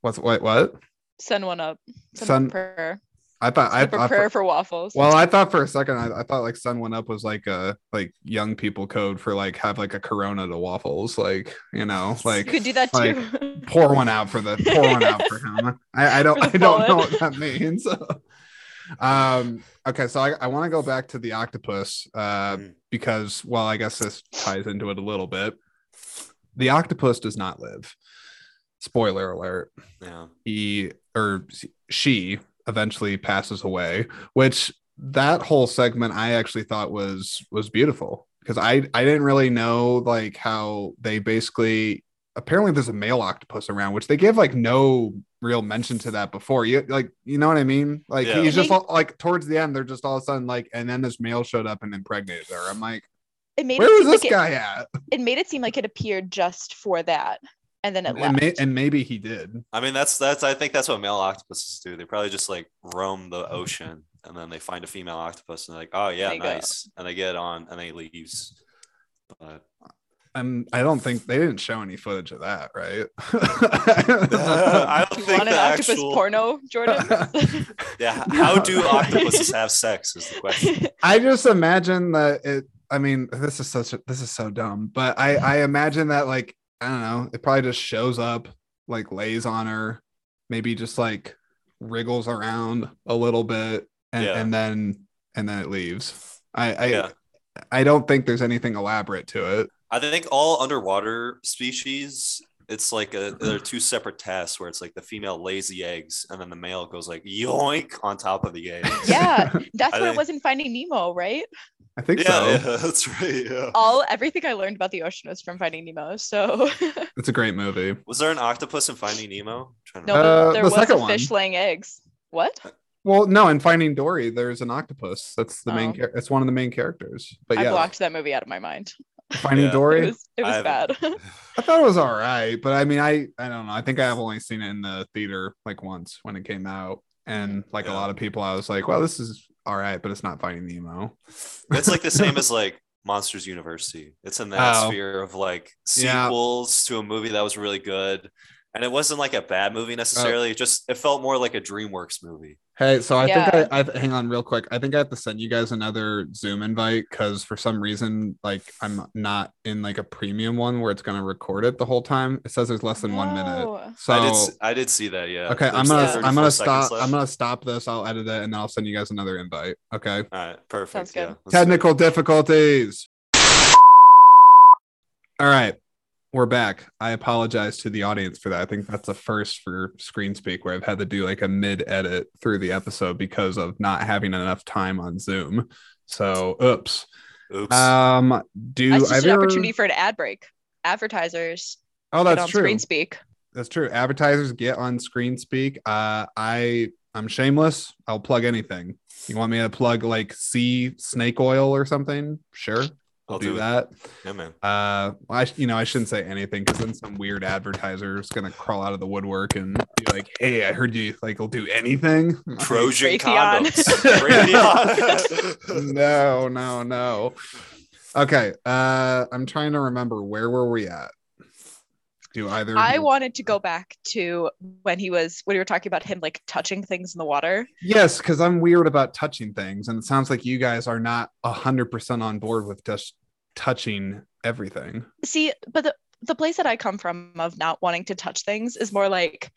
what's what what
Send one up. Send
Send-
a prayer.
I thought I
Send a
thought
for waffles.
Well, I thought for a second, I, I thought like Sun One Up was like a like young people code for like have like a Corona to waffles, like you know, like
you
like
could do that
like,
too.
pour one out for the pour one out for him. I, I don't I don't know what that means. um. Okay, so I, I want to go back to the octopus uh,
Mm.
because well, I guess this ties into it a little bit. The octopus does not live. Spoiler alert
Yeah.
he or she eventually passes away which that whole segment i actually thought was was beautiful. Because i i didn't really know like how they basically apparently there's a male octopus around which they give like no real mention to that before. You like you know what i mean? Like
Yeah.
he's just all, like towards the end they're just all of a sudden like and then this male showed up and impregnated her. I'm like
it made
where
it
was this
like
guy at?
It, it made it seem like it appeared just for that, and then it
and,
left.
may, and maybe he did
I mean, that's that's. I think that's what male octopuses do. They probably just like roam the ocean, and then they find a female octopus, and they're like, "Oh yeah,
There you go.
nice," and they get on, and they he leaves. But
Um, I don't think they didn't show any footage of that, right?
I don't
you
think
want an
the
octopus porno, Jordan?
Yeah, how do octopuses have sex? Is the question.
I just imagine that it. I mean, this is such a, this is so dumb, but I I imagine that like I don't know, it probably just shows up, like lays on her, maybe just like wriggles around a little bit, and
Yeah.
and then and then it leaves. I I
Yeah.
I don't think there's anything elaborate to it.
I think all underwater species, it's like a they're two separate tasks where it's like the female lays the eggs and then the male goes like yoink on top of the eggs.
yeah, that's
I
what it was in Finding Nemo, right?
I think
yeah,
so.
yeah, that's right. Yeah.
All everything I learned about the ocean was from Finding Nemo. So
It's a great movie.
Was there an octopus in Finding Nemo? I'm trying to
no,
remember.
Uh,
there
the
was
second
a
one.
fish laying eggs. What?
Well, no, in Finding Dory, there's an octopus. That's the main.
Oh.
Char- it's one of the main characters. But yeah, I
blocked that movie out of my mind.
Finding
Yeah.
It
Dory.
was it was
I
bad.
I thought it was all right, but I mean, I I don't know. I think I've only seen it in the theater like once when it came out, and like a lot of people, I was like, well, this is all right, but it's not Finding Nemo.
It's like the same as like Monsters University. It's in that
Oh.
sphere of like
Yeah.
sequels to a movie that was really good. And it wasn't like a bad movie uh, necessarily. It just it felt more like a DreamWorks movie.
Hey, so I
Yeah.
think I, I hang on real quick. I think I have to send you guys another Zoom invite because for some reason, like I'm not in like a premium one where it's gonna record it the whole time. It says there's less than one minute. So
I did s- I did see that, yeah.
okay, I'm gonna
34
I'm gonna stop.
left.
I'm gonna stop this. I'll edit it and then I'll send you guys another invite. Okay.
All right, perfect.
Sounds good.
Yeah, let's do it.
Technical difficulties. All right, we're back. I apologize to the audience for that. I think that's the first for Screen Speak where I've had to do like a mid edit through the episode because of not having enough time on Zoom. So, oops.
Oops.
Um, do
That's just
either...
an opportunity for an ad break. Advertisers
Oh,
get
that's
on
true.
screen speak.
That's true. Advertisers get on Screen Speak. Uh, I I'm shameless. I'll plug anything. You want me to plug like sea snake oil or something? Sure, I'll
I'll
do
do
that.
yeah, man.
Uh, I you know I shouldn't say anything because then some weird advertiser is gonna crawl out of the woodwork and be like, "Hey, I heard you like will do anything."
Trojan
Raytheon.
condoms. Raytheon.
no, no, no. Okay. Uh, I'm trying to remember where were we at. Do either?
I
you-
wanted to go back to when he was when we were talking about him like touching things in the water.
Yes, because I'm weird about touching things, and it sounds like you guys are not hundred percent on board with just touching everything.
See, but the the place that I come from of not wanting to touch things is more like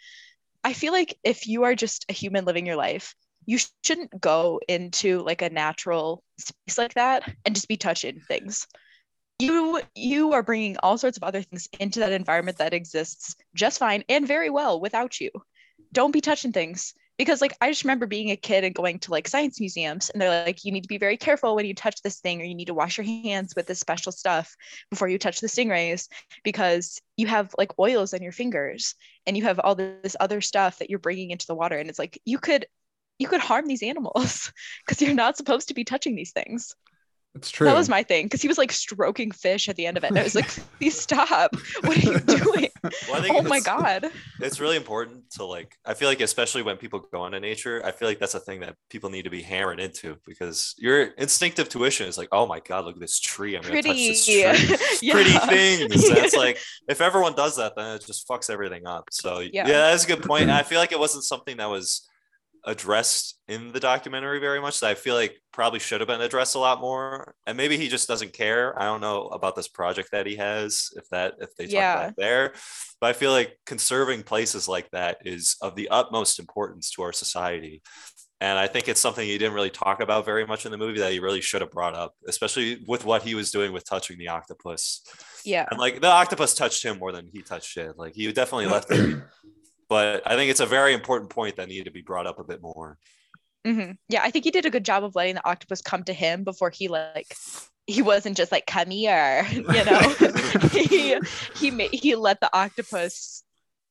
I feel like if you are just a human living your life, you shouldn't go into like a natural space like that and just be touching things. You you are bringing all sorts of other things into that environment that exists just fine and very well without you. Don't be touching things because like I just remember being a kid and going to like science museums and they're like you need to be very careful when you touch this thing or you need to wash your hands with this special stuff before you touch the stingrays because you have like oils on your fingers and you have all this other stuff that you're bringing into the water and it's like you could you could harm these animals because you're not supposed to be touching these things.
It's true.
that was my thing because he was like stroking fish at the end of it and i was like please stop. What are you doing
Well,
oh my god.
it's really important to like i feel like especially when people go into nature i feel like that's a thing that people need to be hammered into because your instinctive tuition is like oh my god look at this tree. I'm gonna touch
pretty.
this tree
yeah.
pretty things that's like if everyone does that then it just fucks everything up. So yeah,
Yeah.
that's a good point. And i feel like it wasn't something that was addressed in the documentary very much that i feel like probably should have been addressed a lot more and maybe he just doesn't care i don't know about this project that he has if that if they talk
Yeah.
about it there but i feel like conserving places like that is of the utmost importance to our society and I think it's something he didn't really talk about very much in the movie that he really should have brought up, especially with what he was doing with touching the octopus.
yeah
And like the octopus touched him more than he touched it. Like he definitely left it. But I think it's a very important point that needed to be brought up a bit more.
hmm Yeah, I think he did a good job of letting the octopus come to him before he like he wasn't just like come here, you know. he he made he let the octopus,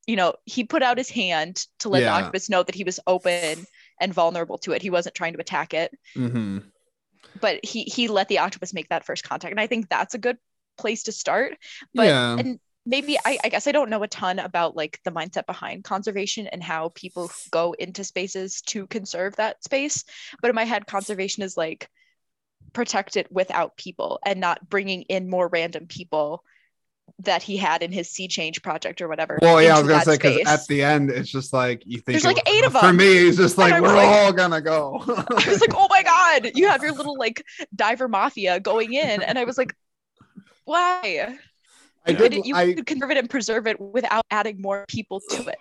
you know, he put out his hand to let
Yeah.
the octopus know that he was open and vulnerable to it. He wasn't trying to attack it,
hmm
but he he let the octopus make that first contact, and I think that's a good place to start. But
yeah.
and maybe I, I guess I don't know a ton about like the mindset behind conservation and how people go into spaces to conserve that space. But in my head, conservation is like protect it without people and not bringing in more random people that he had in his sea change project or whatever.
Well, yeah, I was gonna say because at the end, it's just like you think
There's like
was-
eight of them.
For me, it's just like we're
like-
all gonna go.
I was like, oh my god, you have your little like diver mafia going in, and I was like, why?
I
Yeah.
did.
Could- you
I
could conserve it and preserve it without adding more people to it.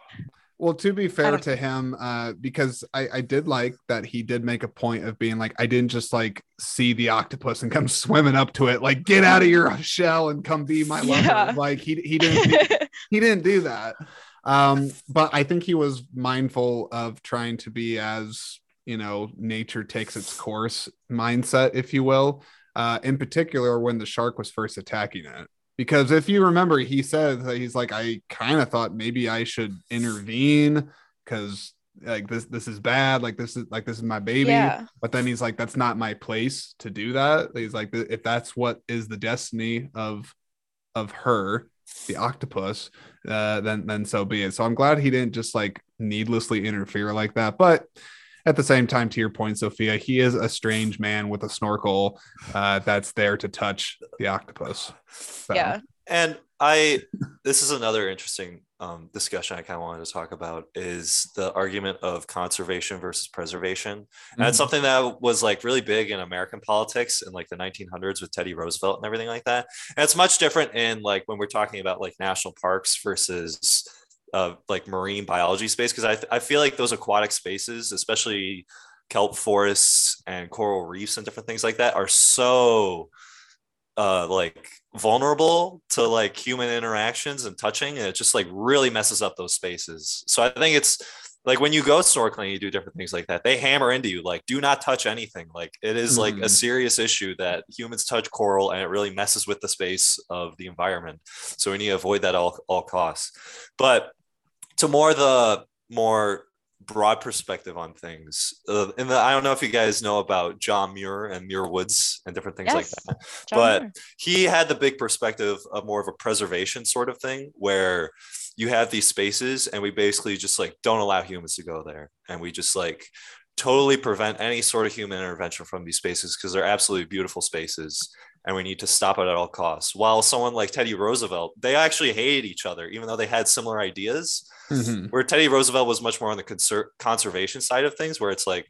well, to be fair to him, uh, because I I did like that he did make a point of being like, I didn't just like see the octopus and come swimming up to it, like get out of your shell and come be my lover.
Yeah.
Like he he didn't do, he didn't do that. Um, but I think he was mindful of trying to be as you know, nature takes its course mindset, if you will. Uh, in particular, when the shark was first attacking it, because if you remember, he said that he's like, I kind of thought maybe I should intervene because like this this is bad, like this is like this is my baby.
Yeah.
But then he's like, that's not my place to do that. He's like, if that's what is the destiny of of her, the octopus, uh, then then so be it. So I'm glad he didn't just like needlessly interfere like that. But at the same time, to your point, Sofia, he is a strange man with a snorkel uh, that's there to touch the octopus. So,
Yeah.
And I, this is another interesting um, discussion I kind of wanted to talk about is the argument of conservation versus preservation. And it's
Mhm.
something that was like really big in American politics in like the 1900s with Teddy Roosevelt and everything like that. And it's much different in like when we're talking about like national parks versus uh, like marine biology space because I, I feel like those aquatic spaces, especially kelp forests and coral reefs and different things like that, are so uh like vulnerable to like human interactions and touching and it just like really messes up those spaces. So i think it's like when you go snorkeling you do different things like that. They hammer into you like do not touch anything. Like it is like a
Mhm.
serious issue that humans touch coral and it really messes with the space of the environment. So we need to avoid that at all, all costs. But to more the more broad perspective on things uh, in the i don't know if you guys know about john muir and muir woods and different things like that
John
but
Muir.
he had the big perspective of more of a preservation sort of thing where you have these spaces and we basically just like don't allow humans to go there and we just like totally prevent any sort of human intervention from these spaces because they're absolutely beautiful spaces and we need to stop it at all costs. While someone like Teddy Roosevelt, they actually hated each other, even though they had similar ideas.
Mhm.
Where Teddy Roosevelt was much more on the conser- conservation side of things, where it's like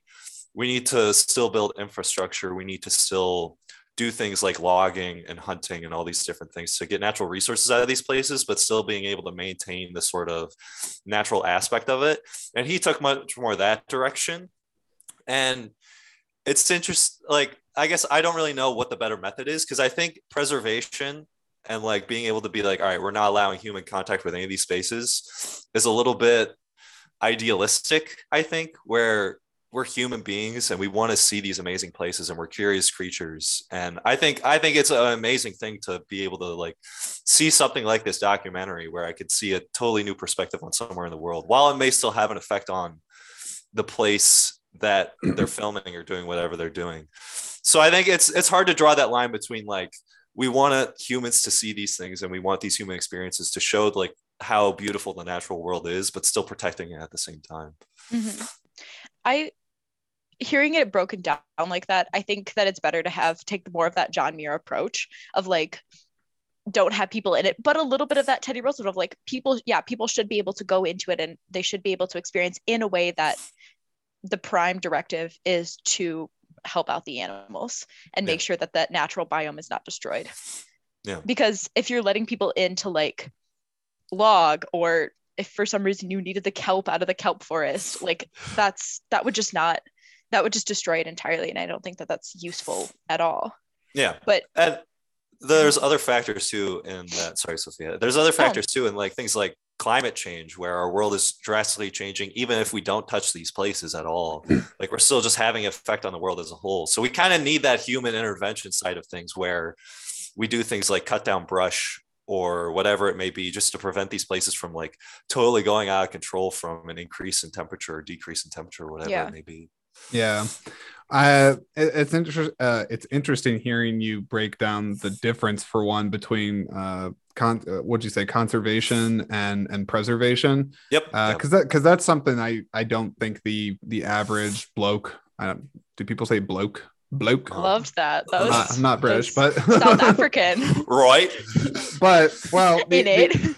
we need to still build infrastructure, we need to still do things like logging and hunting and all these different things to get natural resources out of these places, but still being able to maintain the sort of natural aspect of it. And he took much more that direction. And it's interesting, like, I guess I don't really know what the better method is because I think preservation and like being able to be like, all right, we're not allowing human contact with any of these spaces is a little bit idealistic, I think, where we're human beings and we want to see these amazing places and we're curious creatures. And i think i think it's an amazing thing to be able to like see something like this documentary where i could see a totally new perspective on somewhere in the world while it may still have an effect on the place that they're filming or doing whatever they're doing so i think it's it's hard to draw that line between like we want humans to see these things and we want these human experiences to show like how beautiful the natural world is but still protecting it at the same time
Mhm. I hearing it broken down like that, I think that it's better to have take more of that John Muir approach of like don't have people in it, but a little bit of that Teddy Roosevelt of like people, yeah, people should be able to go into it and they should be able to experience in a way that the prime directive is to help out the animals and make
Yeah.
sure that that natural biome is not destroyed.
Yeah.
Because if you're letting people in to like log or if for some reason you needed the kelp out of the kelp forest, like that's that would just not that would just destroy it entirely and I don't think that that's useful at all.
yeah
But
and there's other factors too in that sorry Sofia there's other factors too in like things like climate change where our world is drastically changing even if we don't touch these places at all hmm. like we're still just having an effect on the world as a whole so we kind of need that human intervention side of things where we do things like cut down brush or whatever it may be just to prevent these places from like totally going out of control from an increase in temperature or decrease in temperature or whatever
Yeah.
it may be
Yeah. Uh, it- it's interesting. Uh, it's interesting hearing you break down the difference for one between uh, con- uh, what'd you say, conservation and and preservation.
yep,
Uh,
yep.
because that because that's something I I don't think the the average bloke. I don't, do people say bloke? Bloke.
Loved that. That
I'm not, I'm not British, but
South African
right
but well, the-
in
the-
it.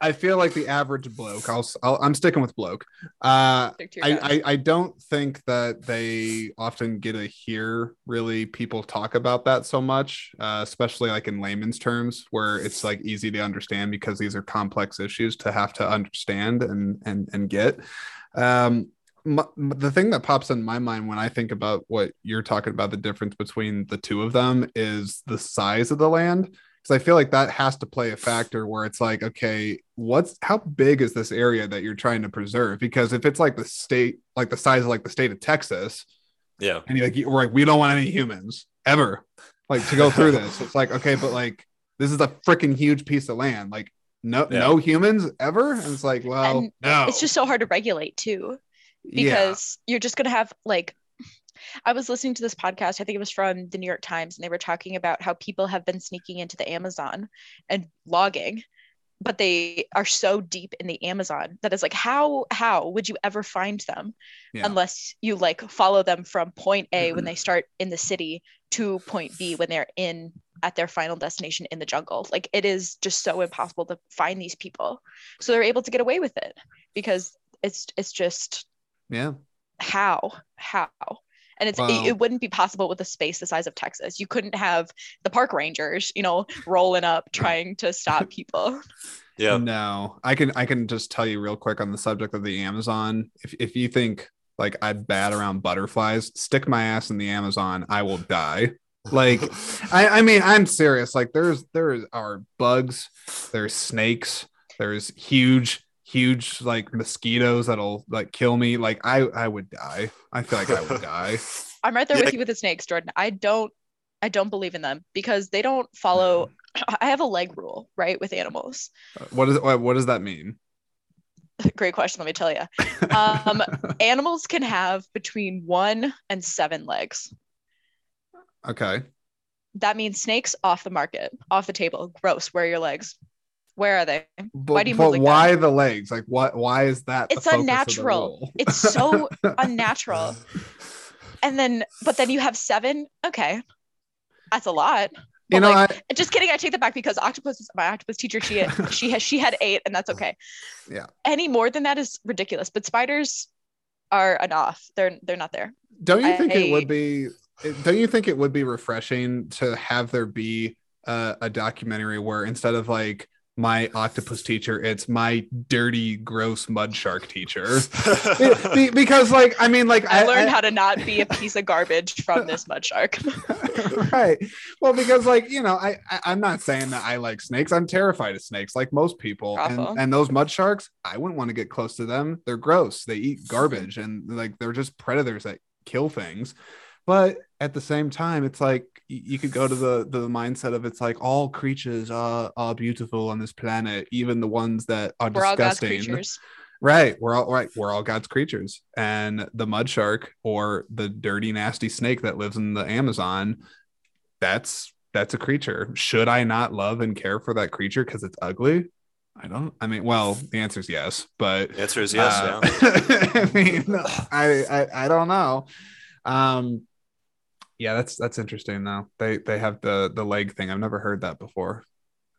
I feel like the average bloke. I'll, I'll I'm sticking with bloke. Uh,
Stick to your guns.
I, I I don't think that they often get to hear really people talk about that so much, uh, especially like in layman's terms, where it's like easy to understand because these are complex issues to have to understand and and and get. Um, m- m- the thing that pops in my mind when I think about what you're talking about, the difference between the two of them is the size of the land because I feel like that has to play a factor where it's like, okay, what's how big is this area that you're trying to preserve? Because if it's like the state, like the size of like the state of Texas,
yeah
and you're like, we're like, we don't want any humans ever, like to go through this. It's like, okay, but like this is a freaking huge piece of land, like no
Yeah.
no humans ever, and it's like, well,
And
no,
It's just so hard to regulate too.
yeah,
because you're just going to have like I was listening to this podcast, I think it was from the New York Times, and they were talking about how people have been sneaking into the Amazon and logging, but they are so deep in the Amazon that it's like, how how would you ever find them
Yeah.
unless you like follow them from point A when they start in the city to point B when they're in at their final destination in the jungle. Like it is just so impossible to find these people. So they're able to get away with it because it's it's just
yeah,
how how and it's
Well-
it, it wouldn't be possible with a space the size of texas you couldn't have the park rangers you know rolling up trying to stop people
yeah
No, I can I can just tell you real quick on the subject of the Amazon. If if you think like I'd bat around butterflies, stick my ass in the Amazon, I will die. Like I, I mean, I'm serious. Like there's there are bugs, there's snakes, there's huge, huge like mosquitoes that'll like kill me. Like I I would die. I feel like I would die.
i'm right there
Yeah.
with you with the snakes jordan i don't i don't believe in them because they don't follow i have a leg rule right with animals
What is what, what does that mean?
great question let me tell you um animals can have between one and seven legs
okay.
that means snakes off the market off the table gross where are your legs where are they
But,
Why do you move like
why the legs? Like what why is that the
It's
focus of the
unnatural. It's so unnatural. And then, but then you have seven. Okay. That's a lot.
You know,
like,
I,
Just kidding. I take that back because octopus my octopus teacher she had, she has she had eight and that's okay.
Yeah.
Any more than that is ridiculous. But spiders are enough. They're they're not there.
don't you think it would be? Don't you think it would be refreshing to have there be uh, a documentary where instead of like my octopus teacher, it's my dirty, gross mud shark teacher? Be- because, like, I mean, like,
I, learned how to not be a piece of garbage from this mud shark.
right. Well, because like you know, I, I I'm not saying that I like snakes. I'm terrified of snakes, like most people.
Bravo.
And and those mud sharks, I wouldn't want to get close to them. They're gross. They eat garbage, and like they're just predators that kill things. But at the same time, it's like you could go to the the mindset of it's like all creatures are are beautiful on this planet, even the ones that are
We're all God's
disgusting.
creatures.
Right. We're all right. We're all God's creatures. And the mud shark or the dirty, nasty snake that lives in the Amazon, that's that's a creature. Should I not love and care for that creature because it's ugly? I don't. I mean, well, the answer is yes, but
The answer is yes.
uh,
yeah.
I mean, I, I I don't know. Um, yeah, that's that's interesting though. They they have the the leg thing. I've never heard that before.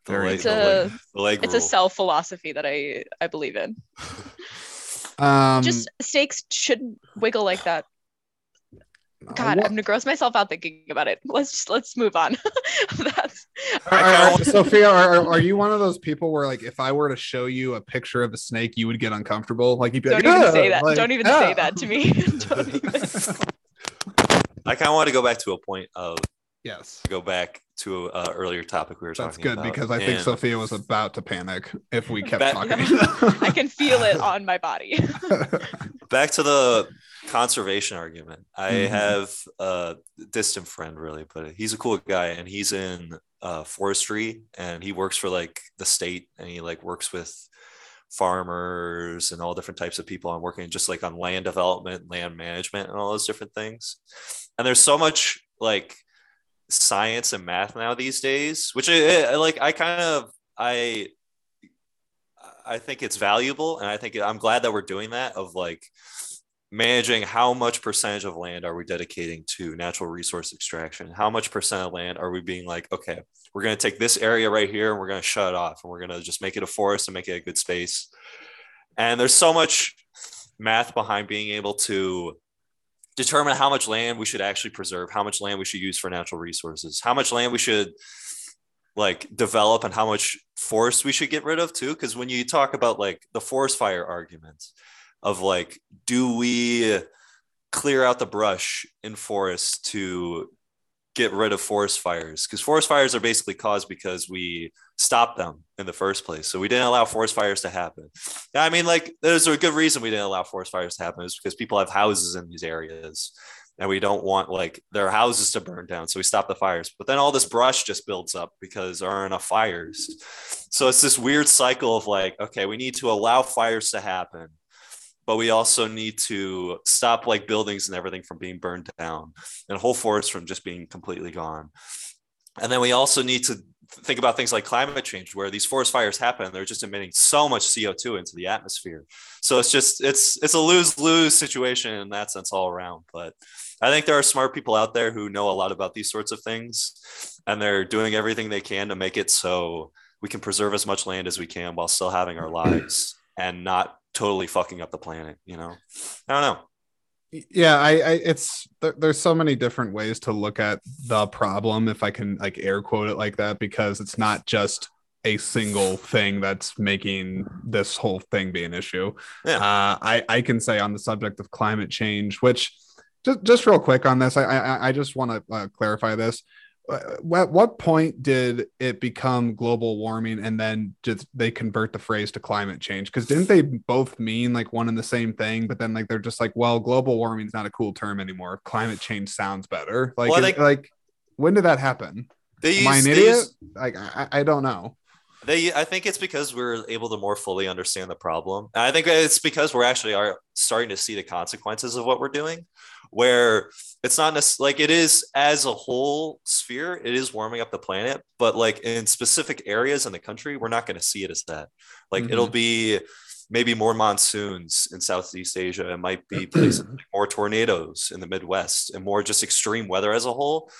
The leg,
It's
the
a-
leg, the leg
It's a self philosophy that I I believe in.
Um,
Just snakes shouldn't wiggle like that. God,
what-
I'm gonna gross myself out thinking about it. Let's just let's move on. That's
Are-
I
are- Sofia, are, are- are you one of those people where, like, if I were to show you a picture of a snake, you would get uncomfortable? Like, you'd be
don't
like,
even
"Ugh,"
say that.
like,
don't even
"Ah."
say that to me. Don't even.
I kind of want to go back to a point of
yes,
go back to an earlier topic we were
that's
talking That's
good
about.
because I think
and
Sofia was about to panic if we kept
Back-
talking.
I can feel it on my body.
back to the conservation argument. I
Mhm.
have a distant friend, really, but he's a cool guy, and he's in uh, forestry, and he works for like the state, and he like works with farmers and all different types of people. I'm working just like on land development, land management, and all those different things. And there's so much like science and math now these days, which I, I like. I kind of I I think it's valuable, and I think I'm glad that we're doing that. Of like managing how much percentage of land are we dedicating to natural resource extraction? How much percent of land are we being like, okay, we're going to take this area right here and we're going to shut it off, and we're going to just make it a forest and make it a good space. And there's so much math behind being able to determine how much land we should actually preserve, how much land we should use for natural resources, how much land we should like develop and how much forest we should get rid of too? Because when you talk about like the forest fire argument of like do we clear out the brush in forests to get rid of forest fires because forest fires are basically caused because we stopped them in the first place. So we didn't allow forest fires to happen. Yeah, i mean like there's a good reason we didn't allow forest fires to happen is because people have houses in these areas and we don't want like their houses to burn down so we stop the fires. But then all this brush just builds up because there aren't enough fires. So it's this weird cycle of like okay we need to allow fires to happen but we also need to stop like buildings and everything from being burned down and whole forests from just being completely gone. And then we also need to think about things like climate change where these forest fires happen they're just emitting so much co2 into the atmosphere. So it's just it's it's a lose-lose situation in that sense all around. But i think there are smart people out there who know a lot about these sorts of things and they're doing everything they can to make it so we can preserve as much land as we can while still having our lives and not totally fucking up the planet you know? I don't know.
Yeah I, I it's there, there's so many different ways to look at the problem if i can like air quote it like that because it's not just a single thing that's making this whole thing be an issue.
Yeah.
uh, I, I can say on the subject of climate change which just, just real quick on this i i, I just want to uh, clarify this Uh, at what point did it become global warming and then just they convert the phrase to climate change? Because didn't they both mean like one and the same thing but then like they're just like well global warming is not a cool term anymore. Climate change sounds better. Like
Well,
is- like when did that happen?
they
am i
use-
an
they
idiot?
use-
like I, I don't know.
They, I think it's because we're able to more fully understand the problem. And I think it's because we're actually are starting to see the consequences of what we're doing, where it's not necessarily like it is as a whole sphere, it is warming up the planet, but like in specific areas in the country, we're not going to see it as that. Like
Mhm.
it'll be maybe more monsoons in Southeast Asia. It might be places like more tornadoes in the Midwest and more just extreme weather as a whole.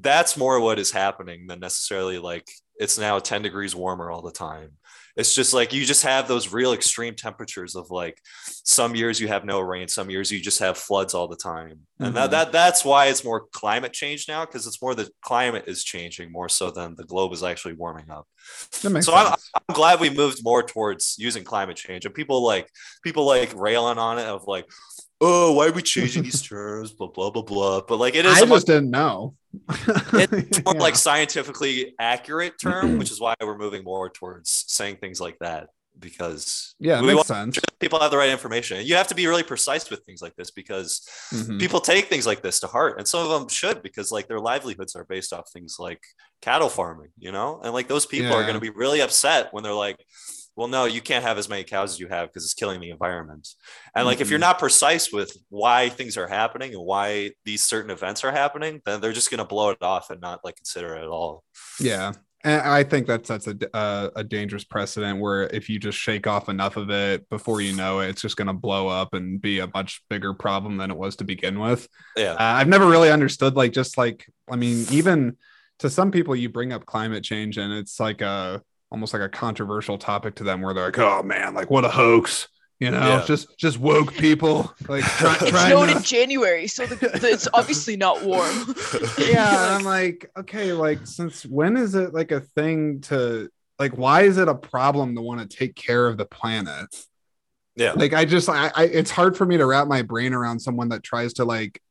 that's more what is happening than necessarily like it's now 10 degrees warmer all the time it's just like you just have those real extreme temperatures of like some years you have no rain some years you just have floods all the time and
Mhm.
that, that that's why it's more climate change now because it's more the climate is changing more so than the globe is actually warming up so I'm. I'm glad we moved more towards using climate change and people like people like railing on it of like oh why are we changing these terms blah blah blah blah but like it is
I
a much
just didn't know.
It's more
Yeah.
like scientifically accurate term, which is why we're moving more towards saying things like that because
yeah,
we
makes sense.
people have the right information. You have to be really precise with things like this because
Mhm.
people take things like this to heart, and some of them should because like their livelihoods are based off things like cattle farming, you know, and like those people are going to be really upset when they're like. Well, no, you can't have as many cows as you have because it's killing the environment. And like, if you're
Mhm.
not precise with why things are happening and why these certain events are happening, then they're just going to blow it off and not like consider it at all.
Yeah. And I think that sets a, a, a dangerous precedent where if you just shake off enough of it before you know it, it's just going to blow up and be a much bigger problem than it was to begin with.
Yeah.
Uh, I've never really understood, like, just like, I mean, even to some people, you bring up climate change and it's like a almost like a controversial topic to them where they're like, oh man, like, what a hoax. You know,
Yeah.
just just woke people like try,
It
It
trying
snowed
to-
in January, so the, the, it's obviously not warm.
yeah and i'm like okay like since when is it like a thing to like why is it a problem to want to take care of the planet
Yeah.
like i just I, I it's hard for me to wrap my brain around someone that tries to like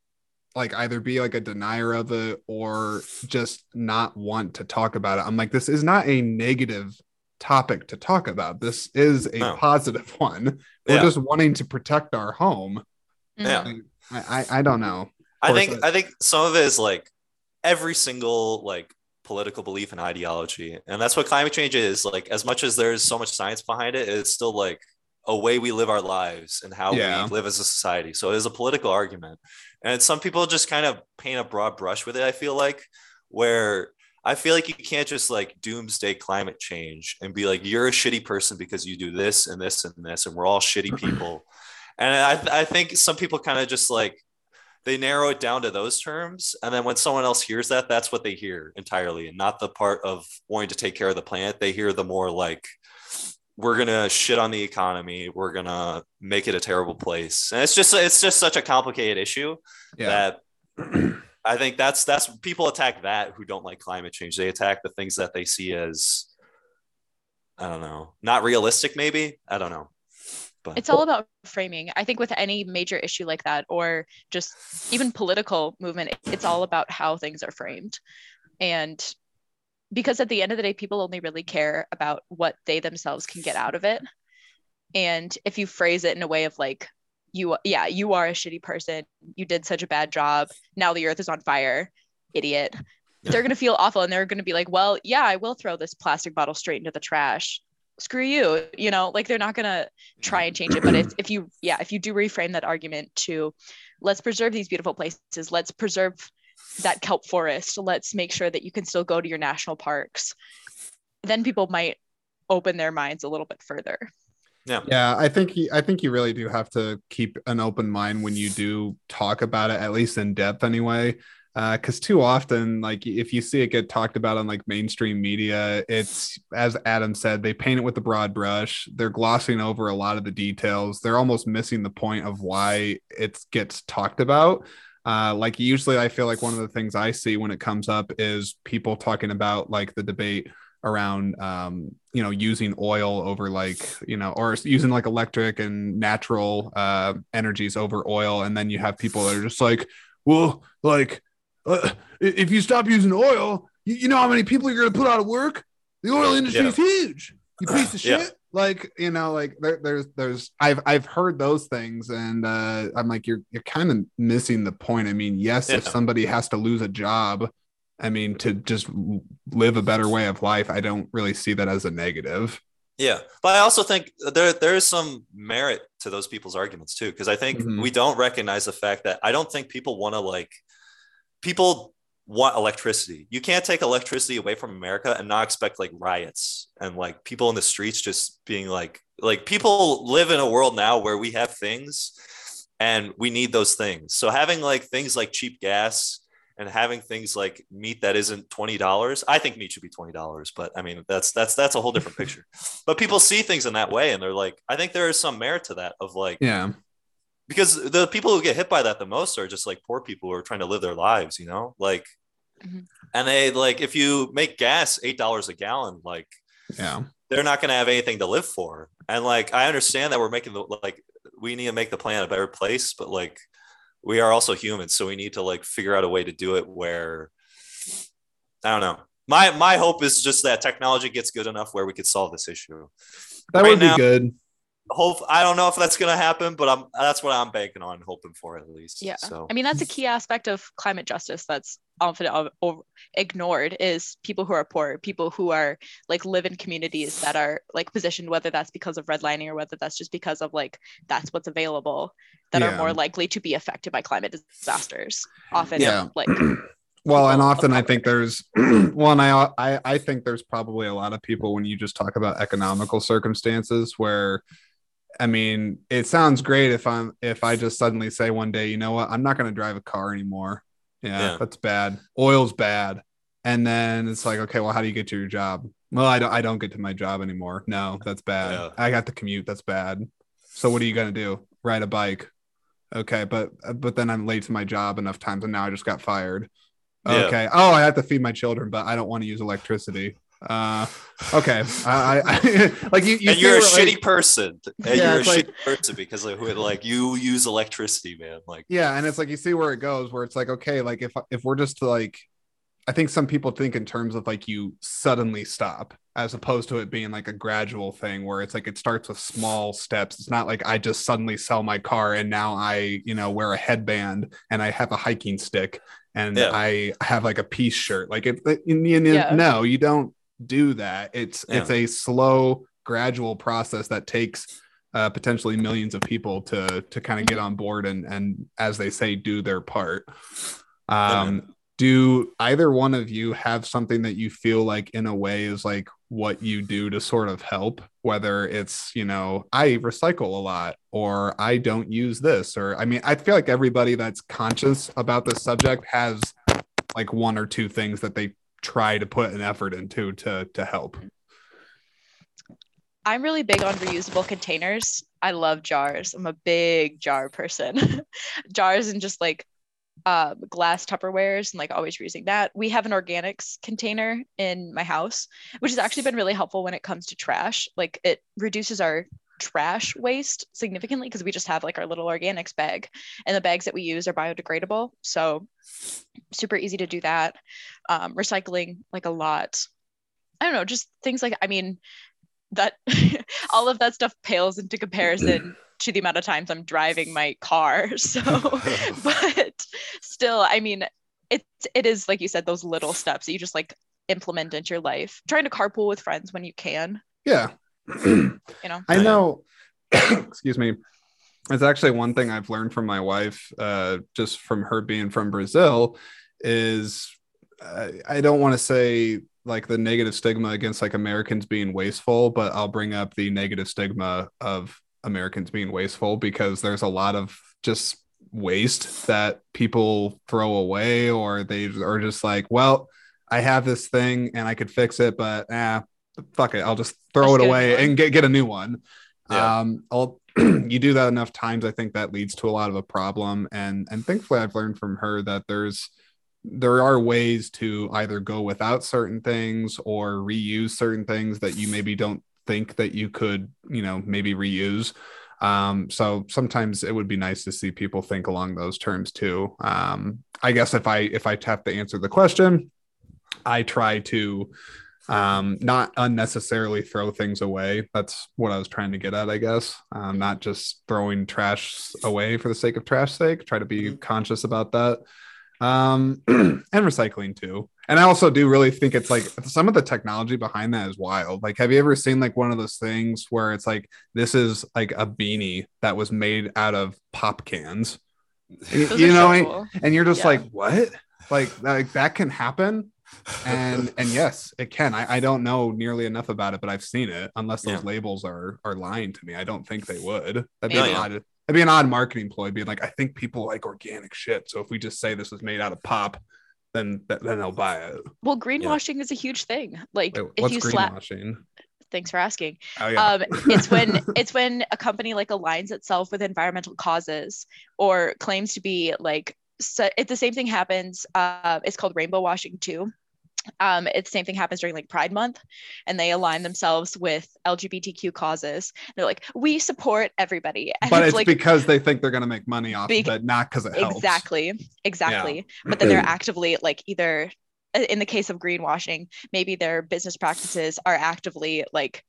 like either be like a denier of it or just not want to talk about it i'm like this is not a negative topic to talk about this is a
No.
positive one we're
Yeah.
just wanting to protect our home
Yeah.
Mhm.
I, I i don't know
I
course,
think I think some of it is like every single like political belief and ideology, and that's what climate change is. Like as much as there's so much science behind it, it's still like a way we live our lives and how
Yeah.
we live as a society. So it is a political argument, and some people just kind of paint a broad brush with it. I feel like where. I feel like you can't just like doomsday climate change and be like, you're a shitty person because you do this and this and this, and we're all shitty people. and I, I think some people kind of just like they narrow it down to those terms and then when someone else hears that that's what they hear entirely and not the part of wanting to take care of the planet they hear the more like we're gonna shit on the economy we're gonna make it a terrible place. And it's just it's just such a complicated issue
yeah.
that i think that's that's people attack that who don't like climate change. They attack the things that they see as i don't know not realistic maybe? I don't know. But
It's all about framing. I think with any major issue like that, or just even political movement, it's all about how things are framed. And because at the end of the day, people only really care about what they themselves can get out of it. And if you phrase it in a way of like, you, yeah, you are a shitty person, you did such a bad job, now the earth is on fire, idiot.
Yeah.
They're going to feel awful and they're going to be like, well, yeah, I will throw this plastic bottle straight into the trash. Screw you. You know, like they're not going to try and change it but it's, if you yeah if you do reframe that argument to let's preserve these beautiful places let's preserve that kelp forest let's make sure that you can still go to your national parks then people might open their minds a little bit further
yeah
Yeah, I think you, I think you really do have to keep an open mind when you do talk about it, at least in depth, anyway. Uh, because too often, like if you see it get talked about on like mainstream media, it's as Adam said, they paint it with the broad brush. They're glossing over a lot of the details. They're almost missing the point of why it gets talked about. Uh, like usually, I feel like one of the things I see when it comes up is people talking about like the debate around um you know using oil over like you know or using like electric and natural uh energies over oil. And then you have people that are just like well like uh, if you stop using oil you, you know how many people you're going to put out of work? The oil industry
Yeah.
is huge. You piece of
Yeah.
Like you know like there, there's there's i've i've heard those things and uh i'm like you're you're kind of missing the point i mean yes if somebody has to lose a job I mean, to just live a better way of life, I don't really see that as a negative.
Yeah, but I also think there there is some merit to those people's arguments too, because I think
Mhm.
we don't recognize the fact that I don't think people want to like people want electricity. You can't take electricity away from America and not expect like riots and like people in the streets just being like like people live in a world now where we have things and we need those things. So having like things like cheap gas and having things like meat that isn't twenty dollars. I think meat should be twenty dollars, but I mean that's that's that's a whole different picture. But people see things in that way, and they're like, I think there is some merit to that of like,
Yeah.
because the people who get hit by that the most are just like poor people who are trying to live their lives, you know, like,
Mhm.
and they like if you make gas eight dollars a gallon, like
Yeah.
they're not going to have anything to live for. And like, I understand that we're making the like, we need to make the planet a better place, but like, we are also humans, so we need to like figure out a way to do it where, I don't know. My my hope is just that technology gets good enough where we could solve this issue.
That
Right
would be
now-
good.
Hope I don't know if that's going to happen, but I'm that's what I'm banking on, hoping for at least.
Yeah.
So
I mean, that's a key aspect of climate justice that's often o- o- ignored is people who are poor, people who are like live in communities that are like positioned, whether that's because of redlining or whether that's just because of like that's what's available, that
Yeah.
are more likely to be affected by climate disasters. Often,
Yeah.
like
Well, and often I think there's one. I, I I think there's probably a lot of people when you just talk about economical circumstances where, I mean, it sounds great if I'm if I just suddenly say one day, you know what, I'm not going to drive a car anymore. Yeah,
Yeah.
that's bad. Oil's bad, and then it's like, okay, well, how do you get to your job? Well, I don't I don't get to my job anymore. No, that's bad.
Yeah.
I got the commute. That's bad. So what are you going to do? Ride a bike? Okay, but but then I'm late to my job enough times, and now I just got fired.
Yeah.
Okay. Oh, I have to feed my children, but I don't want to use electricity. Uh, okay. I, I, I like you. you
and you're a
where, like-
shitty person, and
Yeah,
you're a
like-
shitty person because like, who- like you use electricity, man. Like
yeah, and it's like you see where it goes, where it's like okay, like if if we're just like, I think some people think in terms of like you suddenly stop, as opposed to it being like a gradual thing where it's like it starts with small steps. It's not like I just suddenly sell my car and now I you know wear a headband and I have a hiking stick and
Yeah.
I have like a peace shirt. Like it, it- you- you-
Yeah.
no, you don't do that. It's
Yeah.
it's a slow, gradual process that takes uh, potentially millions of people to to kind of get on board and and as they say, do their part. Um, do either one of you have something that you feel like in a way is like what you do to sort of help whether it's you know i recycle a lot or i don't use this or i mean i feel like everybody that's conscious about this subject has like one or two things that they try to put an effort into to to help
I'm really big on reusable containers. I love jars. I'm a big jar person. jars and just like um, glass Tupperwares and like always reusing that. We have an organics container in my house, which has actually been really helpful when it comes to trash. Like it reduces our trash waste significantly because we just have like our little organics bag and the bags that we use are biodegradable. So super easy to do that. Um, recycling like a lot. I don't know, just things like, I mean, that all of that stuff pales into comparison to the amount of times I'm driving my car. So, but still, I mean, it's it is like you said, those little steps that you just like implement into your life. Trying to carpool with friends when you can.
yeah
You know.
I know. excuse me. It's actually one thing I've learned from my wife, uh, just from her being from Brazil, is uh, I don't want to say like the negative stigma against like Americans being wasteful, but I'll bring up the negative stigma of Americans being wasteful because there's a lot of just waste that people throw away or they are just like, well, I have this thing and I could fix it, but ah, fuck it, I'll just throw
Just
it
get a new
away
one.
and get get a new one.
Yeah.
Um, I'll you do that enough times, I think that leads to a lot of a problem. And and thankfully, I've learned from her that there's there are ways to either go without certain things or reuse certain things that you maybe don't think that you could, you know, maybe reuse. Um, so sometimes it would be nice to see people think along those terms too. Um, I guess if I if I have to answer the question, I try to um not unnecessarily throw things away. That's what i was trying to get at i guess. Um not just throwing trash away for the sake of trash sake. Try to be
Mhm.
conscious about that. Um and recycling too. And i also do really think it's like some of the technology behind that is wild. Like have you ever seen like one of those things where it's like this is like a beanie that was made out of pop cans? You, know
so
and-
cool.
and you're just
Yeah.
like what? Like like that can happen and and yes it can I, I don't know nearly enough about it but i've seen it unless those
Yeah.
labels are are lying to me i don't think they would that'd be
No,
an
yeah.
odd that'd be an odd marketing ploy being like i think people like organic shit so if we just say this was made out of pop then then they'll buy it.
Well, greenwashing is a huge thing. Like
Wait,
if
what's
you slap
greenwashing?
thanks for asking.
Oh yeah.
Um, it's when it's when a company like aligns itself with environmental causes or claims to be like so if the same thing happens, uh, it's called rainbow washing too. Um, it's the same thing happens during like Pride Month, and they align themselves with LGBTQ causes. They're like, we support everybody, and
but it's,
like
because they think they're gonna make money off
Bec-
of it, not because it helps.
exactly, exactly. But then they're actively like either uh, in the case of greenwashing, maybe their business practices are actively like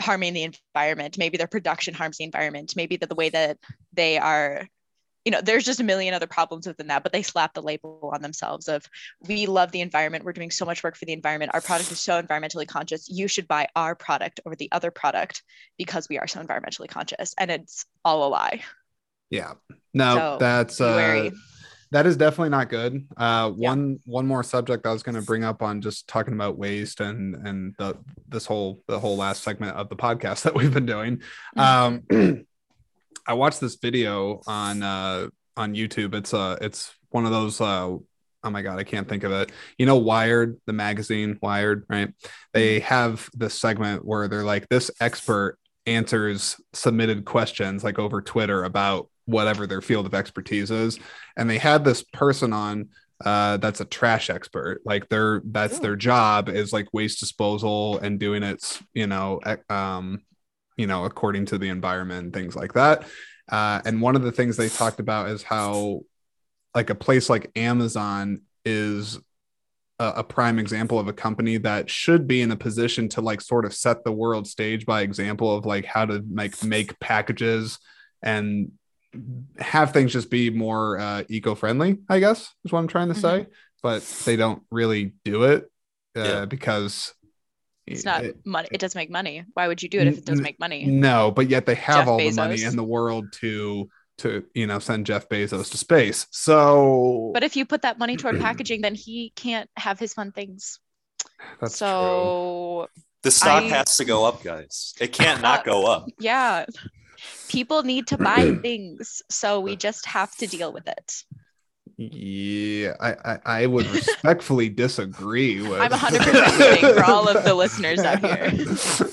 harming the environment. Maybe their production harms the environment. Maybe that the way that they are, you know, there's just a million other problems within that, but they slap the label on themselves of we love the environment. We're doing so much work for the environment. Our product is so environmentally conscious. You should buy our product over the other product because we are so environmentally conscious. And it's all a lie.
Yeah. No,
So,
that's uh, that is definitely not good. Uh,
Yeah.
one one more subject I was going to bring up on just talking about waste and and the this whole the whole last segment of the podcast that we've been doing. Um, I watched this video on uh on YouTube. It's uh it's one of those uh oh my god I can't think of it. You know Wired the magazine Wired right? They have this segment where they're like this expert answers submitted questions like over Twitter about whatever their field of expertise is and they had this person on uh that's a trash expert like their that's their job is like waste disposal and doing it you know um you know according to the environment and things like that. Uh and one of the things they talked about is how like a place like amazon is a, a prime example of a company that should be in a position to like sort of set the world stage by example of like how to like make packages and have things just be more uh, eco-friendly i guess is what i'm trying to say. But they don't really do it uh,
Yeah.
because
It's not
it-
money. It doesn't make money. Why would you do it if it
doesn't
make money?
no but yet they have
Jeff
all the money in the world to to you know send jeff bezos to space so
But if you put that money toward packaging, then he can't have his fun things.
that's true
so
The stock
I-
has to go up, guys. It can't not go uh, up.
yeah, people need to buy things, so we just have to deal with it.
Yeah, I, I, I would respectfully disagree with.
I'm 100% for all of the listeners out here.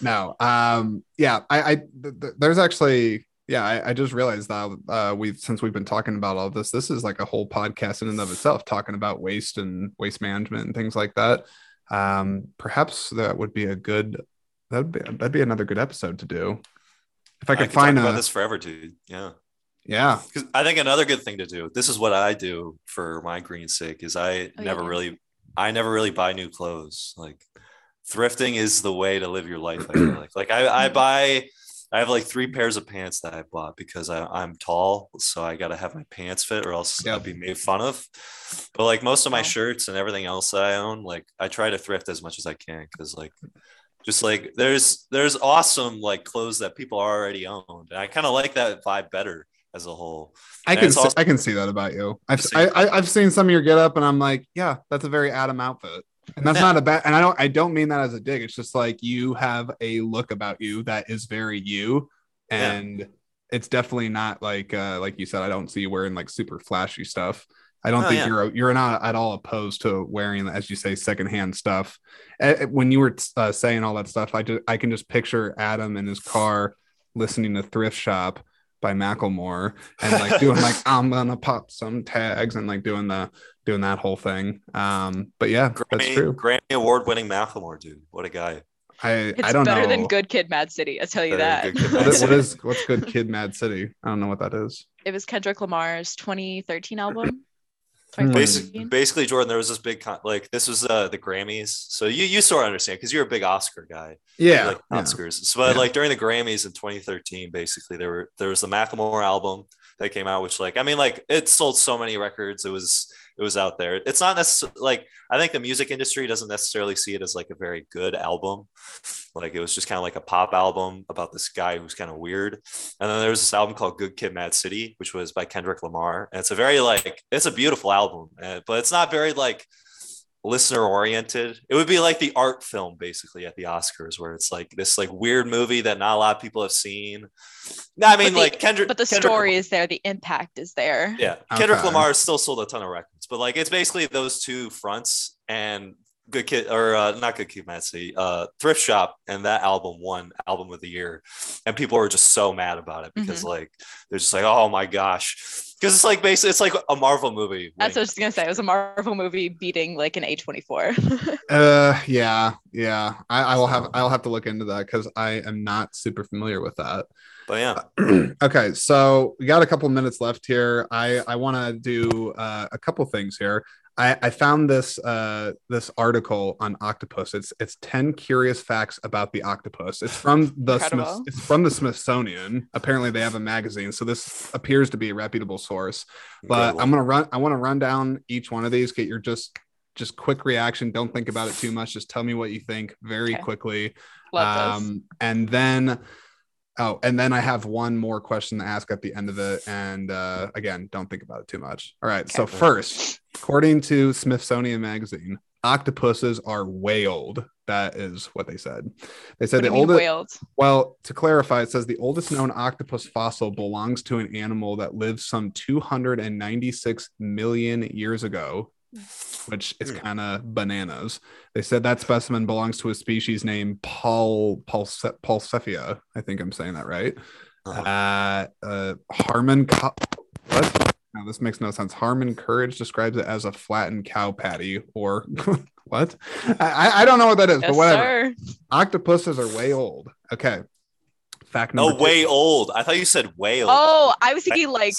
no, um, yeah, I, I, th- th- there's actually, yeah, I, I just realized that uh, we've since we've been talking about all this, this is like a whole podcast in and of itself, talking about waste and waste management and things like that. Um, perhaps that would be a good, that'd be that'd be another good episode to do. If I could
talk
find
about
a,
this forever, dude. Yeah.
Yeah,
Because I think another good thing to do. This is what I do for my green sake. Is I
Oh,
never
yeah.
really, I never really buy new clothes. Like thrifting is the way to live your life. I feel like, like I, I
Mhm.
buy, I have like three pairs of pants that I bought because I, I'm tall, so I got to have my pants fit, or else
Yep.
I'll be made fun of. But like most of my shirts and everything else that I own, like I try to thrift as much as I can because like just like there's there's awesome like clothes that people already owned and i kind of like that vibe better as a whole
I
And
can
it's
see,
also-
I can see that about you. I've I, I, I've seen some of your get up, and I'm like, yeah, that's a very Adam outfit, and that's not a bad. And I don't I don't mean that as a dig. It's just like you have a look about you that is very you,
Yeah.
and it's definitely not like uh like you said. I don't see you wearing like super flashy stuff. I don't
Oh,
think
yeah.
you're you're not at all opposed to wearing, as you say, secondhand stuff. When you were uh, saying all that stuff, I just I can just picture Adam in his car listening to Thrift Shop by Macklemore and like doing like I'm gonna pop some tags and like doing the doing that whole thing. Um, but yeah, that's true.
Grammy award winning Macklemore, dude. What a guy.
I
It's
I don't
better
know
than Good Kid, Mad City. I tell you
Better
that.
than Good Kid,
what
Mad
is, what
City.
is what's good kid Mad City. I don't know what that is.
It was Kendrick Lamar's 2013 album.
Hmm.
2014.
Basically, basically, Jordan, there was this big con- like this was uh, the Grammys, so you you sort of understand because you're a big Oscar guy.
Yeah,
like
yeah.
Oscars. So, but
Yeah.
like during the Grammys in 2013, basically there were there was the Macklemore album that came out, which like I mean like it sold so many records. It was it was out there. It's not necessarily like I think the music industry doesn't necessarily see it as like a very good album. Like it was just kind of like a pop album about this guy who's kind of weird. And then there was this album called Good Kid, Mad City, which was by Kendrick Lamar. And it's a very like it's a beautiful album, uh, but it's not very like listener oriented. It would be like the art film basically at the Oscars, where it's like this like weird movie that not a lot of people have seen. No, I mean
the-
like Kendrick,
But the
Kendrick-
story is there, the impact is there.
yeah, Kendrick
Okay.
Lamar still sold a ton of records, but like it's basically those two fronts and good kid or uh, not good kid mad uh thrift shop and that album won album of the year and people were just so mad about it because like they're just like oh my gosh because it's like basically it's like a marvel movie
That's what I
winning.
was gonna say. It was a Marvel movie beating like an A24.
Uh, yeah, yeah. I, I will have I'll have to look into that because I am not super familiar with that.
But yeah
okay, so we got a couple minutes left here. I I want to do uh, a couple things here. I, I found this uh, this article on octopus. It's it's ten curious facts about the octopus. It's from the Smith, it's from the Smithsonian. Apparently, they have a magazine, so this appears to be a reputable source. But I'm gonna run. I want to run down each one of these. Get your just just quick reaction. Don't think about it too much. Just tell me what you think very
Okay.
quickly.
Love.
Um, and then, oh, and then I have one more question to ask at the end of it. And uh, again, don't think about it too much. All right. So first, according to Smithsonian Magazine, octopuses are way old. That is what they said. They said
What
the oldest.
whaled?
Well, to clarify, it says the oldest known octopus fossil belongs to an animal that lived some 296 million years ago, which is
Hmm.
kind of bananas. They said that specimen belongs to a species named Paul Paulse- Paulsephia. I think I'm saying that right.
Uh-huh.
Uh, uh, Harmon. Co- what? No, this makes no sense. Harmon Courage describes it as a flattened cow patty, or what? I, I- I don't know what that is,
Yes,
but whatever.
sir.
Octopuses are way old. Okay. Fact number
oh
two.
way old i thought you said whale
Oh, I was thinking like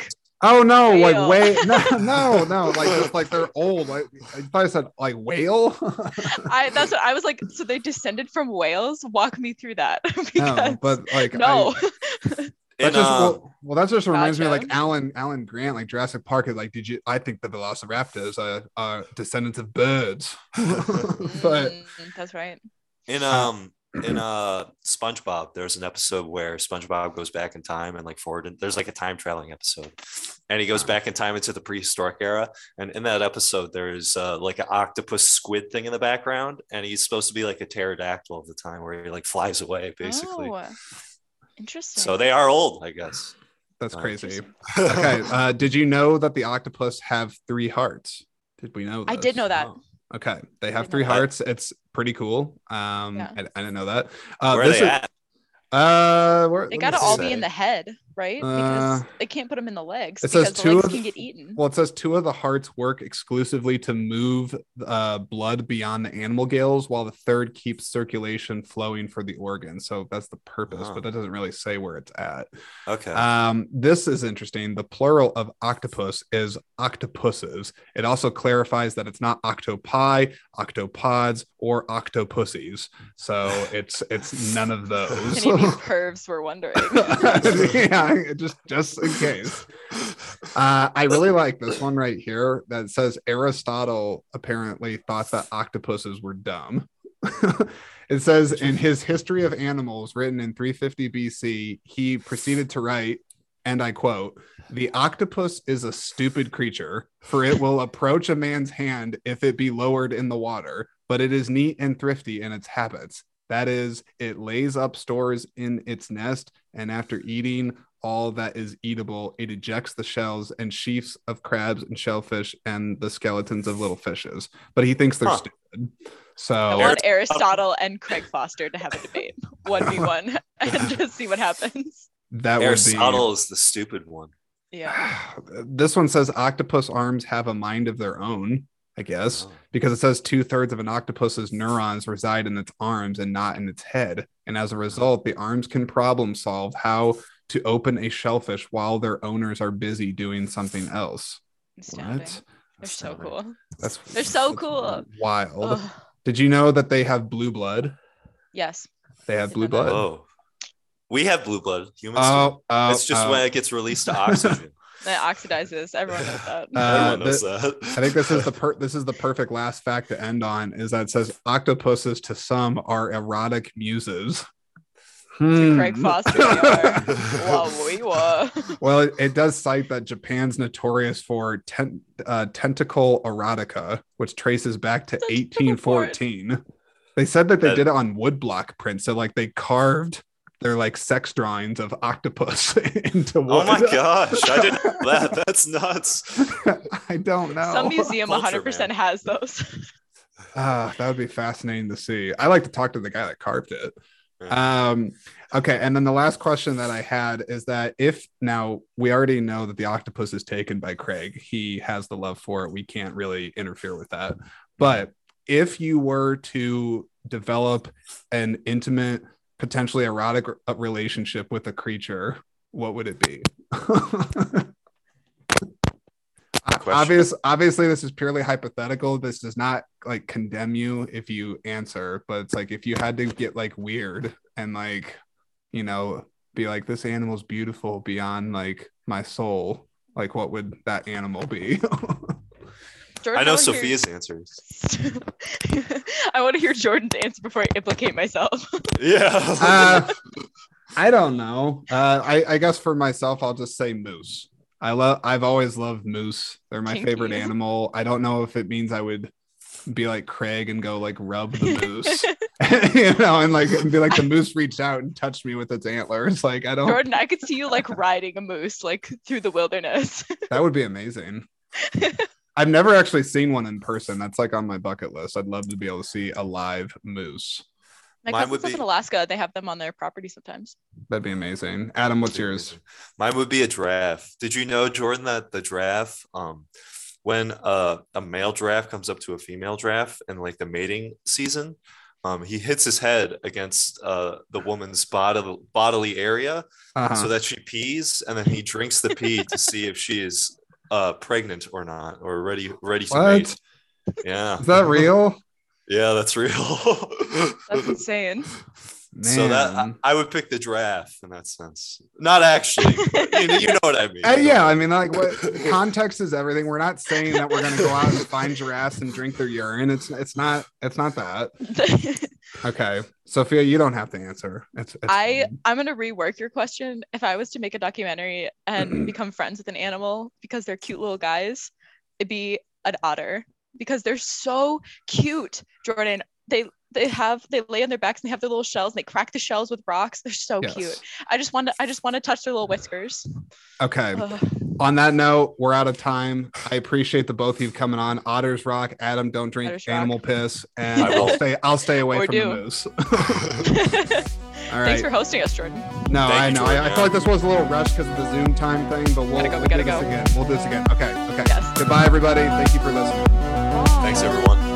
Oh no, like
Whale.
way no no no like just like they're old. Like I thought I said like whale.
I that's what I was like. So they descended from whales. Walk me through that.
no, but like
no.
I, that
And,
just,
uh,
well, well, that just reminds me of like Alan Alan Grant, like Jurassic Park. is Like, did you? I think the Velociraptors are, are descendants of birds, but
Mm, that's right.
in um in uh SpongeBob, there's an episode where SpongeBob goes back in time and like forward. And there's like a time traveling episode, and he goes back in time into the prehistoric era. And in that episode, there's uh, like an octopus squid thing in the background, and he's supposed to be like a pterodactyl of the time, where he like flies away basically.
Oh, interesting.
So they are old, I guess.
that's crazy. Okay, uh, did you know that the octopus have three hearts? Did we know?
I did know that.
Oh.
Okay, they have three
know that.
hearts. It's pretty cool. Um,
Yeah.
I, I didn't know that. Uh,
Where are they
is-
at?
Uh, where,
They gotta all
see.
be in the head, right? Because
Uh,
they can't put them in the legs
it says
because the
two
legs
of
can
the-
get eaten.
Well, it says two of the hearts work exclusively to move uh, blood beyond the animal gills, while the third keeps circulation flowing for the organ. So that's the purpose,
Oh.
but that doesn't really say where it's at.
Okay.
Um, this is interesting. The plural of octopus is octopuses. It also clarifies that it's not octopi, octopods, or octopussies. So it's it's none of those.
Any of these pervs were wondering.
yeah, just just in case. Uh, I really like this one right here that says Aristotle apparently thought that octopuses were dumb. it says in his History of Animals, written in 350 BC, he proceeded to write, and I quote, The octopus is a stupid creature, for it will approach a man's hand if it be lowered in the water, but it is neat and thrifty in its habits. That is, it lays up stores in its nest, and after eating all that is eatable, it ejects the shells and sheaths of crabs and shellfish and the skeletons of little fishes. But he thinks they're
Huh.
stupid. So I
want Aristotle and Craig Foster to have a debate, one v one, and just see what happens.
that would be.
Aristotle is the stupid one.
Yeah.
this one says octopus arms have a mind of their own, I guess,
Oh.
because it says two thirds of an octopus's neurons reside in its arms and not in its head. And as a result, the arms can problem solve how to open a shellfish while their owners are busy doing something else.
Astounding.
What?
They're so cool.
That's
They're so
that's
cool.
Wild.
Ugh.
Did you know that they have blue blood?
Yes.
They have blue blood.
Oh. We have blue blood. Humans. Oh, do.
Oh, oh,
it's just
oh.
when it gets released to oxygen.
That oxidizes. Everyone knows that.
Uh,
Everyone knows
the-
that.
I think this is the per- this is the perfect last fact to end on is that it says octopuses to some are erotic muses.
To Craig
Hmm.
Foster, they are. Wow, we were.
well, it, it does cite that Japan's notorious for ten, uh, tentacle erotica, which traces back to 1814. They said that they
That-
did it on woodblock prints, so like they carved they're like sex drawings of octopus into wood.
Oh my gosh, I didn't know that. That's nuts.
I don't know.
Some museum
Culture,
100%
man.
has those.
Ah, that would be fascinating to see. I like to talk to the guy that carved it.
Yeah.
Um, okay, and then the last question that I had is that if now we already know that the octopus is taken by Craig, he has the love for it. We can't really interfere with that. But if you were to develop an intimate, potentially erotic relationship with a creature, what would it be? Obvious, obviously, this is purely hypothetical. This does not like condemn you if you answer, but it's like if you had to get like weird and like, you know, be like, this animal's beautiful beyond like my soul. Like, what would that animal be?
Jordan,
I know
wanna hear-
Sofia's answers.
I want to hear Jordan's answer before I implicate myself.
Yeah.
uh, I don't know. Uh, I, I guess for myself, I'll just say moose. I love. I've always loved moose. They're my
Kinky.
favorite animal. I don't know if it means I would be like Craig and go like rub the moose, you know, and like and be like the moose reached out and touched me with its antlers. Like I don't.
Jordan, I could see you like riding a moose like through the wilderness.
That would be amazing. I've never actually seen one in person. That's like on my bucket list. I'd love to be able to see a live moose.
My
Mine
cousins
would
live
be-
in Alaska. They have them on their property sometimes.
That'd be amazing. Adam, what's yours?
Mine would be a giraffe. Did you know, Jordan, that the giraffe, um, when uh, a male giraffe comes up to a female giraffe in like the mating season, um, he hits his head against uh, the woman's bodily bodily area
Uh-huh.
so that she pees, and then he drinks the pee to see if she is uh, pregnant or not, or ready ready to
What?
mate. Yeah,
Is that real?
Yeah, that's real.
That's insane.
So that I, I would pick the giraffe in that sense. Not actually. you, know- you know what I mean.
Uh, yeah, I mean, like, what context is everything. We're not saying that we're gonna go out and find giraffes and drink their urine. It's it's not it's not that. Okay, Sofia, you don't have to answer. It's, it's
I
fine.
I'm gonna rework your question. If I was to make a documentary and become friends with an animal because they're cute little guys, it'd be an otter because they're so cute. Jordan, they they have they lay on their backs and they have their little shells and they crack the shells with rocks. They're so
Yes.
cute. I just want to I just want to touch their little whiskers.
okay.
Ugh.
On that note, we're out of time. I appreciate the both of you coming on. Otters rock. Adam, don't drink
Otters rock.
animal piss, and
I
I'll stay. I'll stay away
Or
from
do.
the moose. All right.
Thanks for hosting us, Jordan.
No,
Thank
I know.
Jordan,
I, I feel like this was a little rushed because of the Zoom time thing, but we'll,
Gotta go, we
we'll
gotta
do this
go.
again. We'll do this again. Okay. Okay.
Yes.
Goodbye, everybody. Thank you for listening.
Thanks, everyone.